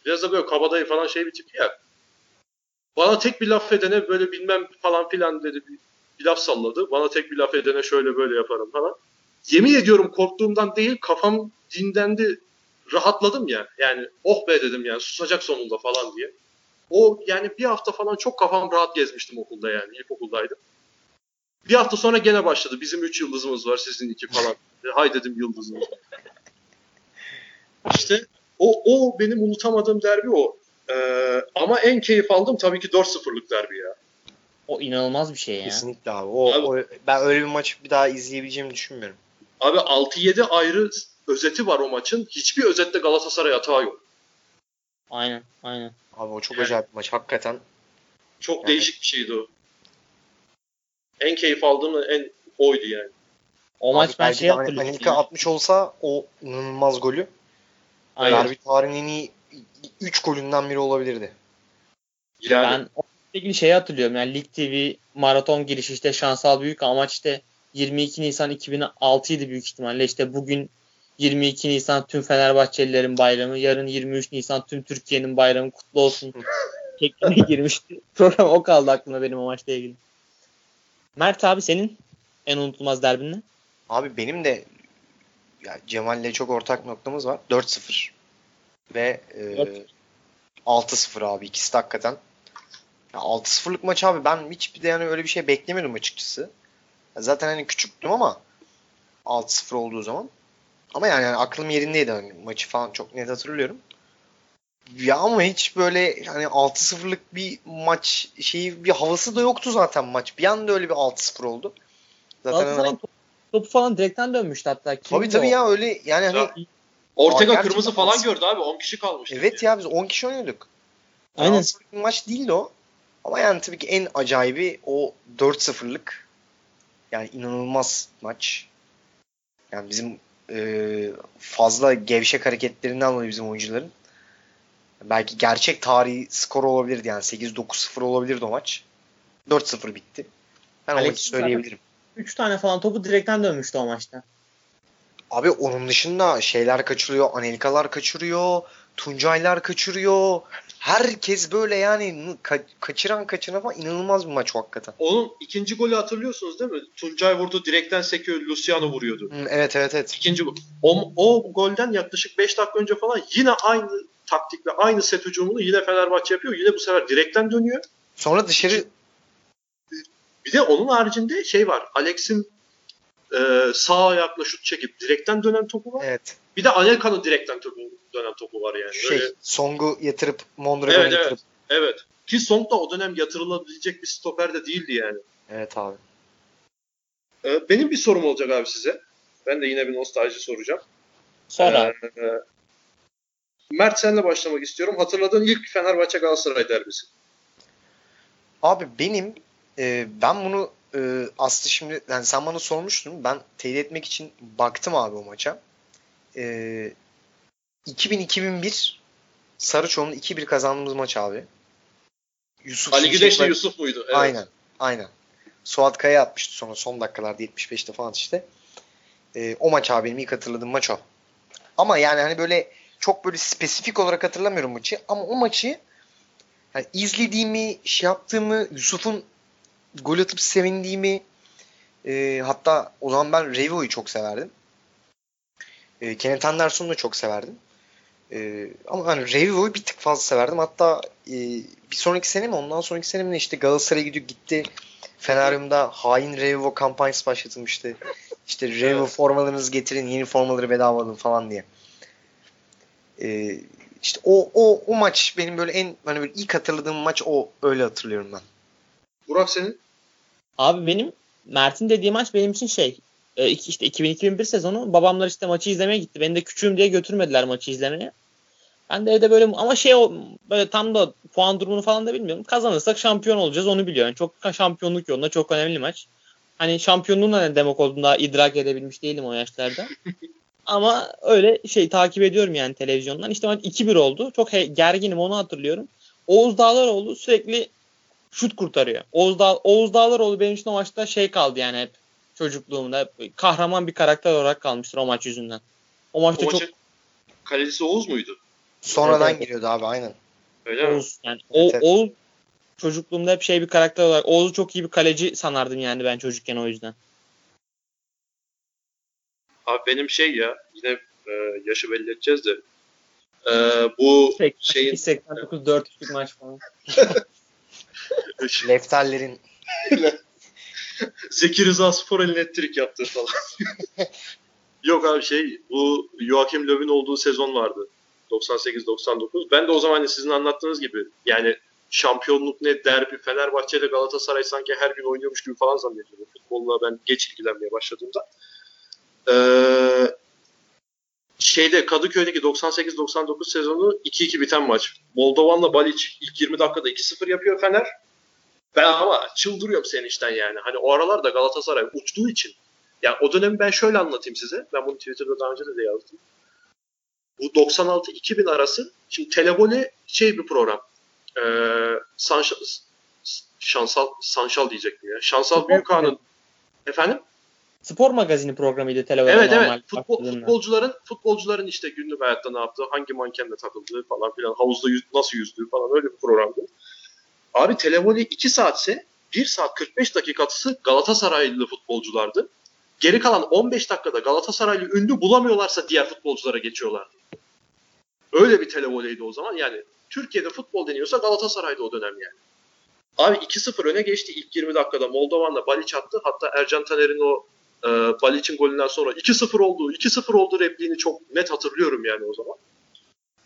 Biraz da böyle kabadayı falan şey bir tip ya. Bana tek bir laf edene böyle bilmem falan filan dedi. Bir, bir laf salladı. Bana tek bir laf edene şöyle böyle yaparım falan yemin ediyorum korktuğumdan değil kafam dinlendi rahatladım ya. Yani oh be dedim yani susacak sonunda falan diye. O yani bir hafta falan çok kafam rahat gezmiştim okulda yani ilkokuldaydım. Bir hafta sonra gene başladı. Bizim üç yıldızımız var sizin iki falan. E, Hay dedim yıldızımız. İşte o, o benim unutamadığım derbi o. Ee, ama en keyif aldım tabii ki 4-0'lık derbi ya. O inanılmaz bir şey ya. Kesinlikle abi. O, Abi- o- ben öyle bir maçı bir daha izleyebileceğimi düşünmüyorum. Abi 6-7 ayrı özeti var o maçın. Hiçbir özette Galatasaray hatağı yok. Aynen, aynen. Abi o çok Yani- acayip bir maç. Hakikaten Çok Yani- değişik bir şeydi o. En keyif aldığım en oydu yani. O Abi maç ben şey hatırlıyorum. Anelka atmış olsa o inanılmaz golü. Aynen. Derbi tarihinin en iyi 3 golünden biri olabilirdi. Yani Ben o ilgili şeyi hatırlıyorum. Yani Lig TV maraton girişi işte şansal büyük amaç işte 22 Nisan 2006 idi büyük ihtimalle. İşte bugün 22 Nisan tüm Fenerbahçelilerin bayramı, yarın 23 Nisan tüm Türkiye'nin bayramı kutlu olsun şekline girmişti. Program o kaldı aklımda benim o maçla ilgili. Mert abi senin en unutulmaz derbin ne? Abi benim de ya Cemal'le çok ortak noktamız var. 4-0 ve e, Evet. 6-0 abi ikisi de hakikaten. Ya 6-0'lık maç abi ben hiç bir de yani öyle bir şey beklemiyordum açıkçası. Ya zaten hani küçüktüm ama 6-0 olduğu zaman. Ama yani, yani aklım yerindeydi hani maçı falan çok net hatırlıyorum. Ya ama hiç böyle hani 6-0'lık bir maç şeyi bir havası da yoktu zaten maç. Bir anda öyle bir 6-0 oldu. Zaten Galatasaray'ın topu, topu falan direkten dönmüştü hatta. Kimdi Tabii tabii o? ya öyle yani hani Ya, Ortega Aa, kırmızı falan nasıl? gördü abi. 10 kişi kalmıştı. evet ya biz 10 kişi oynuyorduk. Aynen. Aynen. Bir maç değildi o. Ama yani tabii ki en acayibi o 4-0'lık yani inanılmaz maç. Yani bizim e, fazla gevşek hareketlerinden dolayı bizim oyuncuların belki gerçek tarihi skoru olabilirdi yani 8-9-0 olabilirdi o maç. 4-0 bitti. Ben o Alex maçı söyleyebilirim. 3 tane falan topu direkten dönmüştü o maçta. Abi onun dışında şeyler kaçırıyor, Anelkalar kaçırıyor, Tuncaylar kaçırıyor. Herkes böyle yani ka- kaçıran kaçıran falan inanılmaz bir maç o hakikaten. Onun ikinci golü hatırlıyorsunuz değil mi? Tuncay vurdu direkten sekiyor Luciano vuruyordu. Evet evet evet. İkinci gol. O, o golden yaklaşık 5 dakika önce falan yine aynı taktikle aynı set hücumunu yine Fenerbahçe yapıyor. Yine bu sefer direkten dönüyor. Sonra dışarı Bir de onun haricinde şey var. Alex'in e, sağ ayakla şut çekip direkten dönen topu var. evet Bir de Anelka'nın direkten topu, dönen topu var yani. şey Öyle- Song'u yatırıp Mondragon'u Evet, yatırıp. evet. Ki Song da o dönem yatırılabilecek bir stoper de değildi yani. Evet abi. E, benim bir sorum olacak abi size. Ben de yine bir nostalji soracağım. Sonra Ee, Mert senle başlamak istiyorum. Hatırladığın ilk Fenerbahçe Galatasaray derbisi. Abi benim e, ben bunu e, aslında şimdi yani sen bana sormuştun. Ben teyit etmek için baktım abi o maça. E, 2000-2001 Sarıçoğlu'nun 2-1 kazandığımız maç abi. Yusuf Ali Güneş'le ve- Yusuf muydu? Evet. Aynen. Aynen. Suat Kaya atmıştı sonra son dakikalarda 75'te falan işte. E, o maç abi benim ilk hatırladığım maç o. Ama yani hani böyle çok böyle spesifik olarak hatırlamıyorum maçı ama o maçı yani izlediğimi, şey yaptığımı, Yusuf'un gol atıp sevindiğimi e, hatta o zaman ben Revo'yu çok severdim. E, Kenneth Anderson'u da çok severdim. E, ama hani Revo'yu bir tık fazla severdim. Hatta e, bir sonraki sene mi ondan sonraki sene mi işte Galatasaray'a gidiyor gitti. Feneryum'da hain Revo kampanyası başlatılmıştı. İşte Revo Evet. formalarınızı getirin, yeni formaları bedava alın falan diye. E, işte o o o maç benim böyle en hani böyle ilk hatırladığım maç o öyle hatırlıyorum ben. Burak senin? abi benim Mert'in dediği maç benim için şey e, işte 2000-2001 sezonu babamlar işte maçı izlemeye gitti. Beni de küçüğüm diye götürmediler maçı izlemeye. Ben de evde böyle ama şey o böyle tam da puan durumunu falan da bilmiyorum. Kazanırsak şampiyon olacağız onu biliyorum. Yani çok şampiyonluk yolunda çok önemli maç. Hani şampiyonluğun ne demek olduğunu daha idrak edebilmiş değilim o yaşlarda. Ama öyle şey takip ediyorum yani televizyondan. İşte maç 2-1 oldu. Çok he- gerginim onu hatırlıyorum. Oğuz Dağlaroğlu sürekli şut kurtarıyor. Oğuz, Dağ, Oğuz Dağlaroğlu benim için o maçta şey kaldı yani hep çocukluğumda. Hep kahraman bir karakter olarak kalmıştır o maç yüzünden. O O maçta çok maçın kalecisi Oğuz muydu? Sonradan Evet, giriyordu abi aynen. Öyle mi? Oğuz yani o, Evet, evet. Oğuz çocukluğumda hep şey bir karakter olarak Oğuz'u çok iyi bir kaleci sanardım yani ben çocukken o yüzden. Abi benim şey ya yine e, yaşı belli edeceğiz de e, bu şeyin 89 4'lük maç falan. Lefterlerin Zeki Rıza Spor elektrik yaptığı falan. Yok abi şey bu Joachim Löw'ün olduğu sezon vardı. 98-99. Ben de o zaman hani sizin anlattığınız gibi yani şampiyonluk ne derbi Fenerbahçe ile Galatasaray sanki her gün oynuyormuş gibi falan zannediyordum. Futbolla ben geç ilgilenmeye başladığımda. Ee, şeyde Kadıköy'deki 98-99 sezonu 2-2 biten maç. Moldovan'la Balic ilk 20 dakikada 2-0 yapıyor Fener. Ben ama çıldırıyorum sevinçten yani. Hani o aralarda Galatasaray uçtuğu için. Ya o dönemi ben şöyle anlatayım size. Ben bunu Twitter'da daha önce de, yazdım. Bu 96-2000 arası şimdi Televole şey bir program. Ee, Sanş- şansal Sanşal diyecektim ya. Şansal Büyükhan'ın efendim? Spor magazini programıydı televizyon Evet normal evet. Futbol, baktığında. futbolcuların futbolcuların işte günlük hayatta ne yaptığı, hangi mankenle takıldığı falan filan, havuzda yüz, nasıl yüzdüğü falan öyle bir programdı. Abi televoli 2 saatse 1 saat 45 dakikası Galatasaraylı futbolculardı. Geri kalan 15 dakikada Galatasaraylı ünlü bulamıyorlarsa diğer futbolculara geçiyorlardı. Öyle bir televoleydi o zaman. Yani Türkiye'de futbol deniyorsa Galatasaray'da o dönem yani. Abi 2-0 öne geçti ilk 20 dakikada. Moldovan'la Baliç attı. Hatta Ercan Taner'in o e, Baliç'in golünden sonra 2-0 oldu, 2-0 oldu repliğini çok net hatırlıyorum yani o zaman.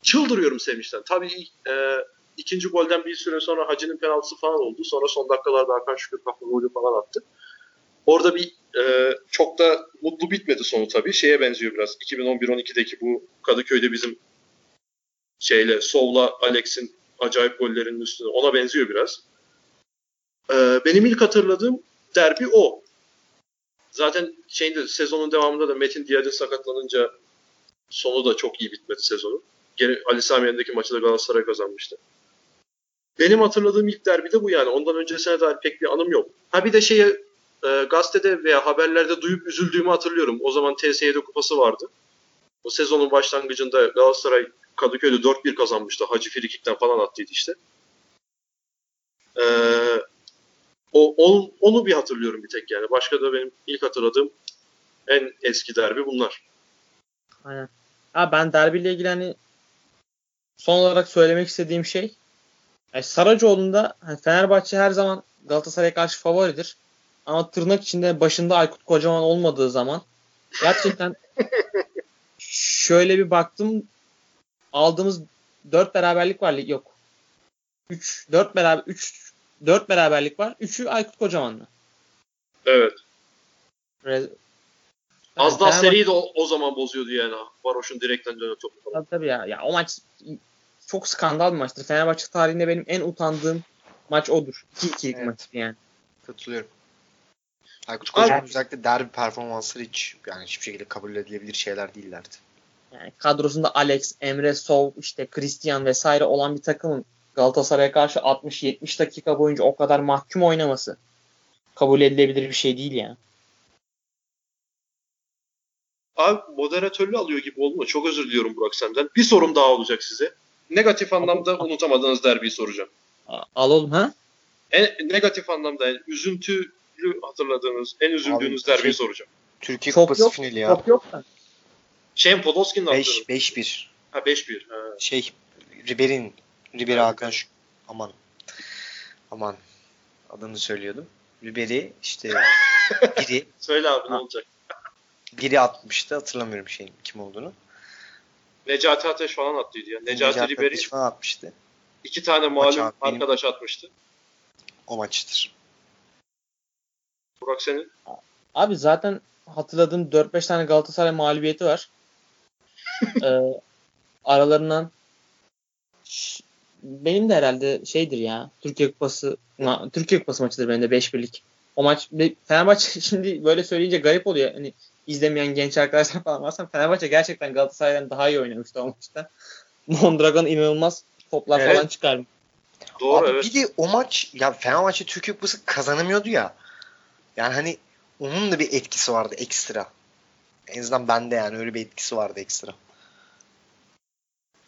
Çıldırıyorum sevinçten. Tabii e, ikinci golden bir süre sonra Hacı'nın penaltısı falan oldu. Sonra son dakikalarda Hakan Şükür kafa golü falan attı. Orada bir e, çok da mutlu bitmedi sonu tabii. Şeye benziyor biraz. 2011-12'deki bu Kadıköy'de bizim şeyle Sov'la Alex'in acayip gollerinin üstüne ona benziyor biraz. E, benim ilk hatırladığım derbi o. Zaten şeyinde sezonun devamında da Metin Diyadin sakatlanınca sonu da çok iyi bitmedi sezonu. Gene Ali Sami Yen'deki maçı da Galatasaray kazanmıştı. Benim hatırladığım ilk derbi de bu yani. Ondan öncesine dair pek bir anım yok. Ha bir de şeye e, gazetede veya haberlerde duyup üzüldüğümü hatırlıyorum. O zaman TS7 kupası vardı. O sezonun başlangıcında Galatasaray Kadıköy'de 4-1 kazanmıştı. Hacı Frikik'ten falan attıydı işte. Ee, o, onu, onu bir hatırlıyorum bir tek yani. Başka da benim ilk hatırladığım en eski derbi bunlar. Aynen. Ha ben derbiyle ilgili hani son olarak söylemek istediğim şey yani Saracoğlu'nda hani Fenerbahçe her zaman Galatasaray'a karşı favoridir. Ama tırnak içinde başında Aykut Kocaman olmadığı zaman gerçekten şöyle bir baktım aldığımız 4 beraberlik var yok. 3 4 beraber 3 4 beraberlik var. 3'ü Aykut Kocaman'la. Evet. Re- Az daha Fenerbahçe- seriyi de o, o zaman bozuyordu yani. Varoş'un direkten dönen topu falan. Tabii tabii ya. Ya o maç çok skandal bir maçtır. Fenerbahçe tarihinde benim en utandığım maç odur. 2-2'lik Evet. maçtı yani. Katılıyorum. Aykut Kocaman özellikle derbi performansları hiç yani hiçbir şekilde kabul edilebilir şeyler değillerdi. Yani kadrosunda Alex, Emre Sov, işte Christian vesaire olan bir takımın Galatasaray'a karşı 60-70 dakika boyunca o kadar mahkum oynaması kabul edilebilir bir şey değil yani. Abi moderatörlü alıyor gibi oldu mu? Çok özür diliyorum Burak senden. Bir sorum daha olacak size. Negatif anlamda unutamadığınız derbiyi soracağım. Al oğlum ha? En negatif anlamda yani üzüntülü hatırladığınız, en üzüldüğünüz Abi, derbiyi şey- soracağım. Türkiye Çok Kupası yok, finali ya. Çok yok da. Şeyin Podolski'nin attığını. 5 5-1. Ha 5-1. Ha. Şey Ribery'in Ribery. Hakan şu aman aman adını söylüyordum. Ribery işte biri Söyle abi ne olacak? biri atmıştı hatırlamıyorum şeyin kim olduğunu. Necati Ateş falan attıydı ya. Necati, Ribery Ateş falan atmıştı. iki tane malum benim- arkadaş atmıştı. O maçtır. Burak senin. Abi zaten hatırladığım 4-5 tane Galatasaray mağlubiyeti var. ee, aralarından benim de herhalde şeydir ya. Türkiye Kupası Türkiye Kupası maçıdır benim de 5-1'lik. O maç Fenerbahçe şimdi böyle söyleyince garip oluyor. Hani izlemeyen genç arkadaşlar falan varsa Fenerbahçe gerçekten Galatasaray'dan daha iyi oynamıştı o maçta. Mondragon inanılmaz toplar Evet. falan çıkarmış. Doğru Abi evet. bir de o maç ya Fenerbahçe Türkiye Kupası kazanamıyordu ya. Yani hani onun da bir etkisi vardı ekstra. En azından bende yani öyle bir etkisi vardı ekstra.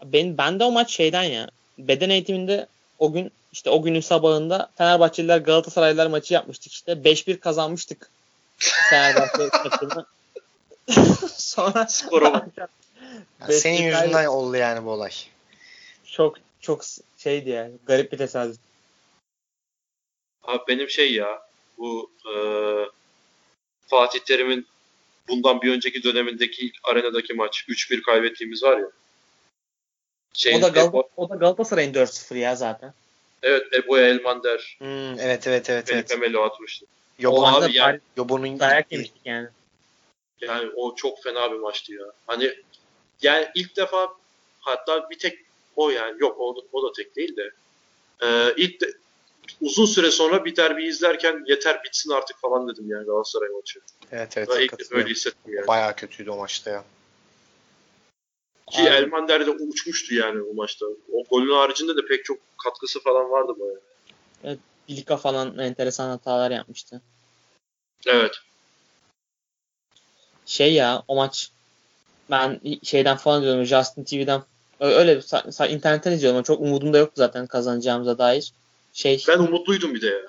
Ben, ben de o maç şeyden ya. Beden eğitiminde o gün işte o günün sabahında Fenerbahçeliler Galatasaraylılar maçı yapmıştık işte. 5-1 kazanmıştık. Fenerbahçe takımı. Sonra Skora bak. Yani senin yüzünden kaybettik. oldu yani bu olay. çok çok şeydi yani. Garip bir tesadüf. Abi benim şey ya bu e, Fatih Terim'in bundan bir önceki dönemindeki arenadaki maç 3-1 kaybettiğimiz var ya. Şeyin, O da, Gal- Ebo- o da Galatasaray'ın 4-0 ya zaten. evet Eboya Elmander Hmm, evet evet evet Felipe evet. Melo atmıştı. O Yobon, maçta abi yani- Yobon'un dayak yemiştik yani. Yani o çok fena bir maçtı ya. Hani yani ilk defa hatta bir tek o yani yok o, o da tek değil de e, ilk de, uzun süre sonra bir derbi izlerken yeter bitsin artık falan dedim yani Galatasaray maçı. Evet evet. Ben ilk öyle hissettim yani. Bayağı kötüydü o maçta ya. Ki Abi. Elmander de uçmuştu yani o maçta. O golün haricinde de pek çok katkısı falan vardı bayağı. Bilika falan enteresan hatalar yapmıştı. Evet. Şey ya o maç ben şeyden falan izliyorum Justin TV'den öyle internetten izliyorum ama çok umudum da yoktu zaten kazanacağımıza dair. Şey Ben umutluydum bir de ya.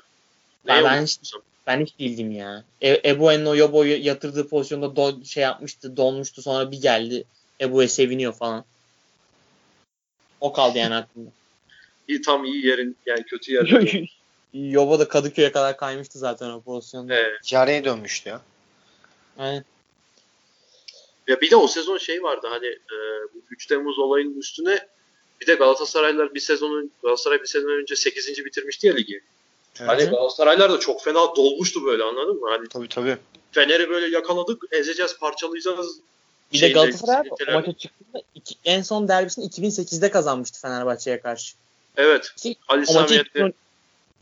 ben, ben hiç, ben hiç değildim ya. E, Ebu Enno Yobo'yu yatırdığı pozisyonda do, şey yapmıştı, donmuştu sonra bir geldi. Ebu'ya seviniyor falan. O kaldı yani aklımda. İyi tam iyi yerin yani kötü yerin. Yobo da Kadıköy'e kadar kaymıştı zaten o pozisyonda. Evet. Careye dönmüştü ya. Aynen. Ya bir de o sezon şey vardı hani e, 3 Temmuz olayının üstüne bir de Galatasaraylar bir sezonun Galatasaray bir sezon önce 8. bitirmişti ya ligi. Evet. Hani Galatasaraylar da çok fena dolmuştu böyle anladın mı? Hani Tabii tabii. Fener'i böyle yakaladık, ezeceğiz, parçalayacağız. Bir de Galatasaray o İngiltere'de. maça çıktığında iki, en son derbisini 2008'de kazanmıştı Fenerbahçe'ye karşı. Evet. Ki Ali o maçı Sami 2010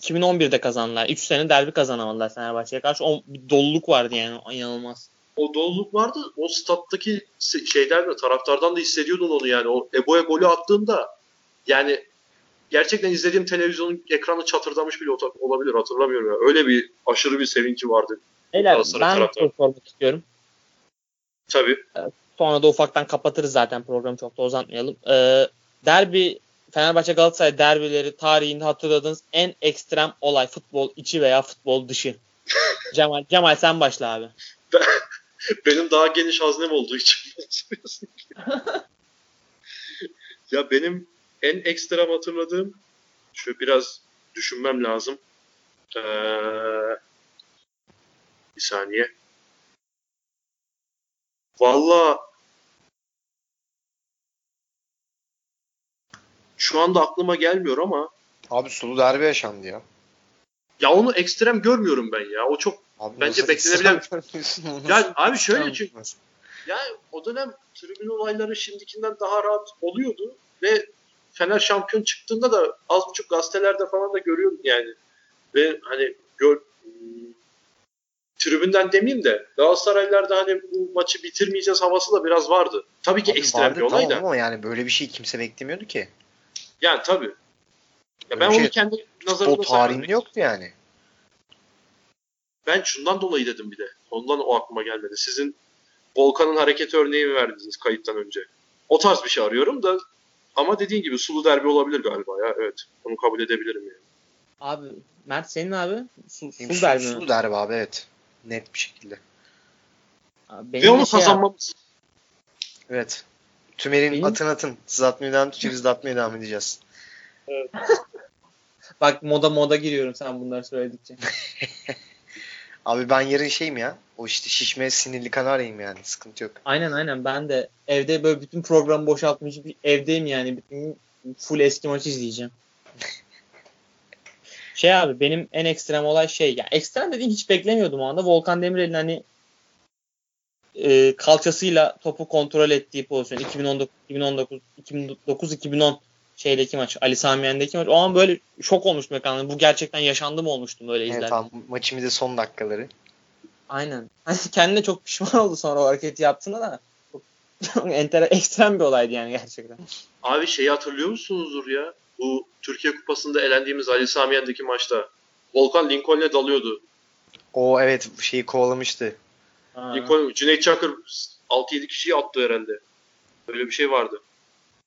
2011'de kazandılar. 3 sene derbi kazanamadılar Fenerbahçe'ye karşı. O bir doluluk vardı yani inanılmaz. o doluluk vardı. O stat'taki şeyden de taraftardan da hissediyordun onu yani. O Ebo'ya golü attığında yani gerçekten izlediğim televizyonun ekranı çatırdamış bile olabilir hatırlamıyorum ya. Öyle bir aşırı bir sevinci vardı. Beyler ben soru sormak istiyorum. Tabii. Sonra da ufaktan kapatırız zaten programı çok da uzatmayalım. Ee, derbi Fenerbahçe Galatasaray derbileri tarihinde hatırladığınız en ekstrem olay futbol içi veya futbol dışı. Cemal Cemal sen başla abi. Benim daha geniş haznem olduğu için ya benim en ekstrem hatırladığım şu biraz düşünmem lazım. Ee, bir saniye. Valla şu anda aklıma gelmiyor ama Abi sulu derbi yaşandı ya. ya onu ekstrem görmüyorum ben ya. O çok Abi Bence beklenebilen-? Ya abi şöyle çünkü-. Yani o dönem tribün olayları şimdikinden daha rahat oluyordu ve Fener şampiyon çıktığında da az buçuk gazetelerde falan da görüyordum yani. Ve hani gör, tribünden demeyeyim de Galatasaraylılarda hani bu maçı bitirmeyeceğiz havası da biraz vardı. Tabii ki Abi ekstrem vardı bir olay tamam da. ama yani böyle bir şey kimse beklemiyordu ki. Yani tabii. Ya ben onu şey kendi Futbol nazarımda tarihinde yoktu yani. Ben şundan dolayı dedim bir de. Ondan o aklıma gelmedi. Sizin Volkan'ın hareket örneği mi verdiniz kayıttan önce? O tarz bir şey arıyorum da ama dediğin gibi sulu derbi olabilir galiba ya. Evet. Onu kabul edebilirim yani. Abi Mert senin abi su, Benim su su- derbi mi? sulu derbi abi evet. Net bir şekilde. Abi benim Ve onu şey kazanmamız. Evet. Tümer'in Benim- atın atın. Siz atmaya devam edeceğiz, biz de atmaya devam edeceğiz. Bak moda moda giriyorum sen bunları söyledikçe. Abi ben yarın şeyim ya. O işte şişme sinirli kanaryayım yani. Sıkıntı yok. aynen aynen ben de evde böyle bütün programı boşaltmış bir evdeyim yani. Bütün full eski maç izleyeceğim. Şey abi benim en ekstrem olay şey ya ekstrem dediğim hiç beklemiyordum o anda. Volkan Demirel'in hani e, kalçasıyla topu kontrol ettiği pozisyon 2019 2019 2009 2010 şeydeki maç Ali Sami Yen'deki maç. O an böyle şok olmuştum ekranında. Bu gerçekten yaşandı mı olmuştum böyle izlerken. Evet maçın bir de son dakikaları. Aynen. Hani kendine çok pişman oldu sonra o hareketi yaptığında da. Çok, çok enter, ekstrem bir olaydı yani gerçekten. Abi şeyi hatırlıyor musunuzdur ya? Bu Türkiye Kupası'nda elendiğimiz Ali Sami Yen'deki maçta. Volkan Lincoln'e dalıyordu. O evet şeyi kovalamıştı. Ha. Lincoln, Cüneyt Çakır 6-7 kişiyi attı herhalde. Böyle bir şey vardı.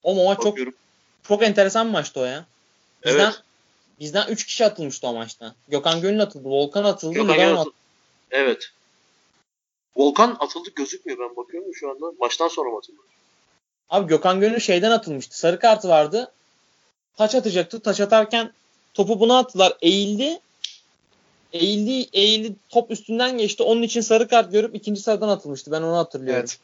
O maç çok çok enteresan bir maçtı o ya. Bizden Evet. bizden 3 kişi atılmıştı o maçta. Gökhan Gönül atıldı, Volkan atıldı, Gökhan Yalçın- atıldı. Evet. Volkan atıldı gözükmüyor ben bakıyorum şu anda. Maçtan sonra mı atıldı? Abi Gökhan Gönül şeyden atılmıştı. Sarı kartı vardı. Taç atacaktı. Taç atarken topu buna attılar. Eğildi. Eğildi, eğildi. Top üstünden geçti. Onun için sarı kart görüp ikinci sarıdan atılmıştı. Ben onu hatırlıyorum. Evet.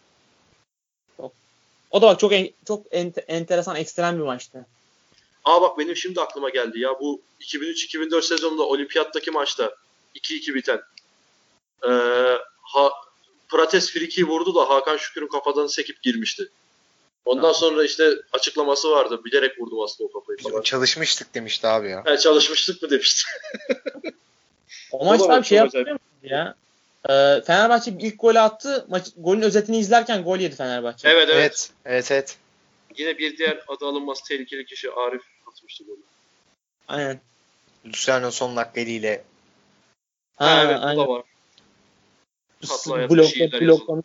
O da bak çok en- çok ente- enteresan, ekstrem bir maçtı. Aa bak benim şimdi aklıma geldi ya bu 2003-2004 sezonunda olimpiyattaki maçta 2-2 biten. Ee, ha, Prates friki vurdu da Hakan Şükür'ün kafadan sekip girmişti. Ondan Ha. sonra işte açıklaması vardı. Bilerek vurdum aslında o kafayı falan. Çalışmıştık demişti abi ya. Ha, çalışmıştık mı demişti. O maçta bir şey musun ya? Ee, Fenerbahçe ilk golü attı. Maç, golün özetini izlerken gol yedi Fenerbahçe. evet evet. Evet. Evet evet. Yine bir diğer adı alınmaz tehlikeli kişi Arif atmıştı golü. Tatlı hayatın Blok, şiirler blok yazın.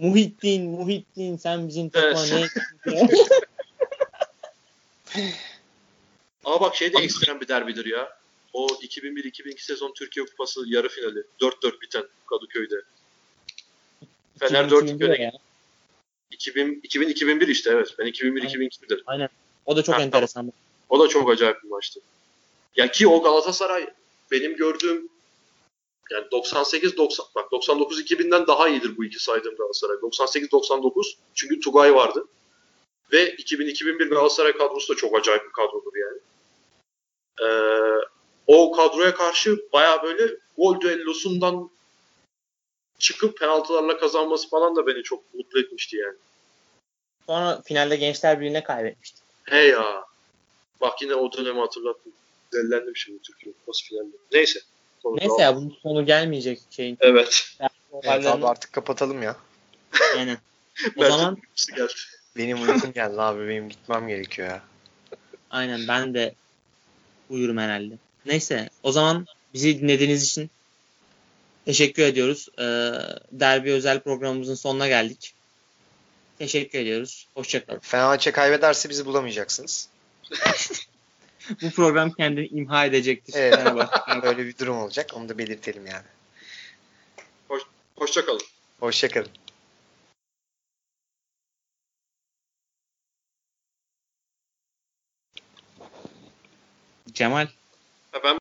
Muhittin, Muhittin sen bizim takıma ne Ama bak şey de ekstrem bir derbidir ya. O 2001-2002 sezon Türkiye Kupası yarı finali. 4-4 biten Kadıköy'de. Fener 4 2002 öne ya. 2000, 2000-2001 işte evet. Ben 2001-2002'dir. O da çok Ha, enteresan. O da çok acayip bir maçtı. Ya ki o Galatasaray benim gördüğüm yani 98 90 bak 99 2000'den daha iyidir bu iki saydığım Galatasaray. 98 99 çünkü Tugay vardı. Ve 2000 2001 Galatasaray kadrosu da çok acayip bir kadrodur yani. Ee, o kadroya karşı baya böyle gol düellosundan çıkıp penaltılarla kazanması falan da beni çok mutlu etmişti yani. Sonra finalde Gençler Birliği'ne kaybetmişti. He ya. Bak yine o dönemi hatırlattım. Dellendim şimdi Türkiye Kupası finalinde. Neyse. Konu Neyse ya bunun sonu gelmeyecek şeyin. Evet. Evet abi artık kapatalım ya. Aynen. O zaman geldi. Benim uykum geldi abi. Benim gitmem gerekiyor ya. aynen ben de uyurum herhalde. Neyse o zaman bizi dinlediğiniz için teşekkür ediyoruz. Ee, derbi özel programımızın sonuna geldik. Teşekkür ediyoruz. Hoşçakalın. Fenerbahçe kaybederse bizi bulamayacaksınız. Bu program kendini imha edecektir. Evet. Böyle bir durum olacak. Onu da belirtelim yani. Hoşçakalın. Hoşçakalın. Cemal. Ha, ben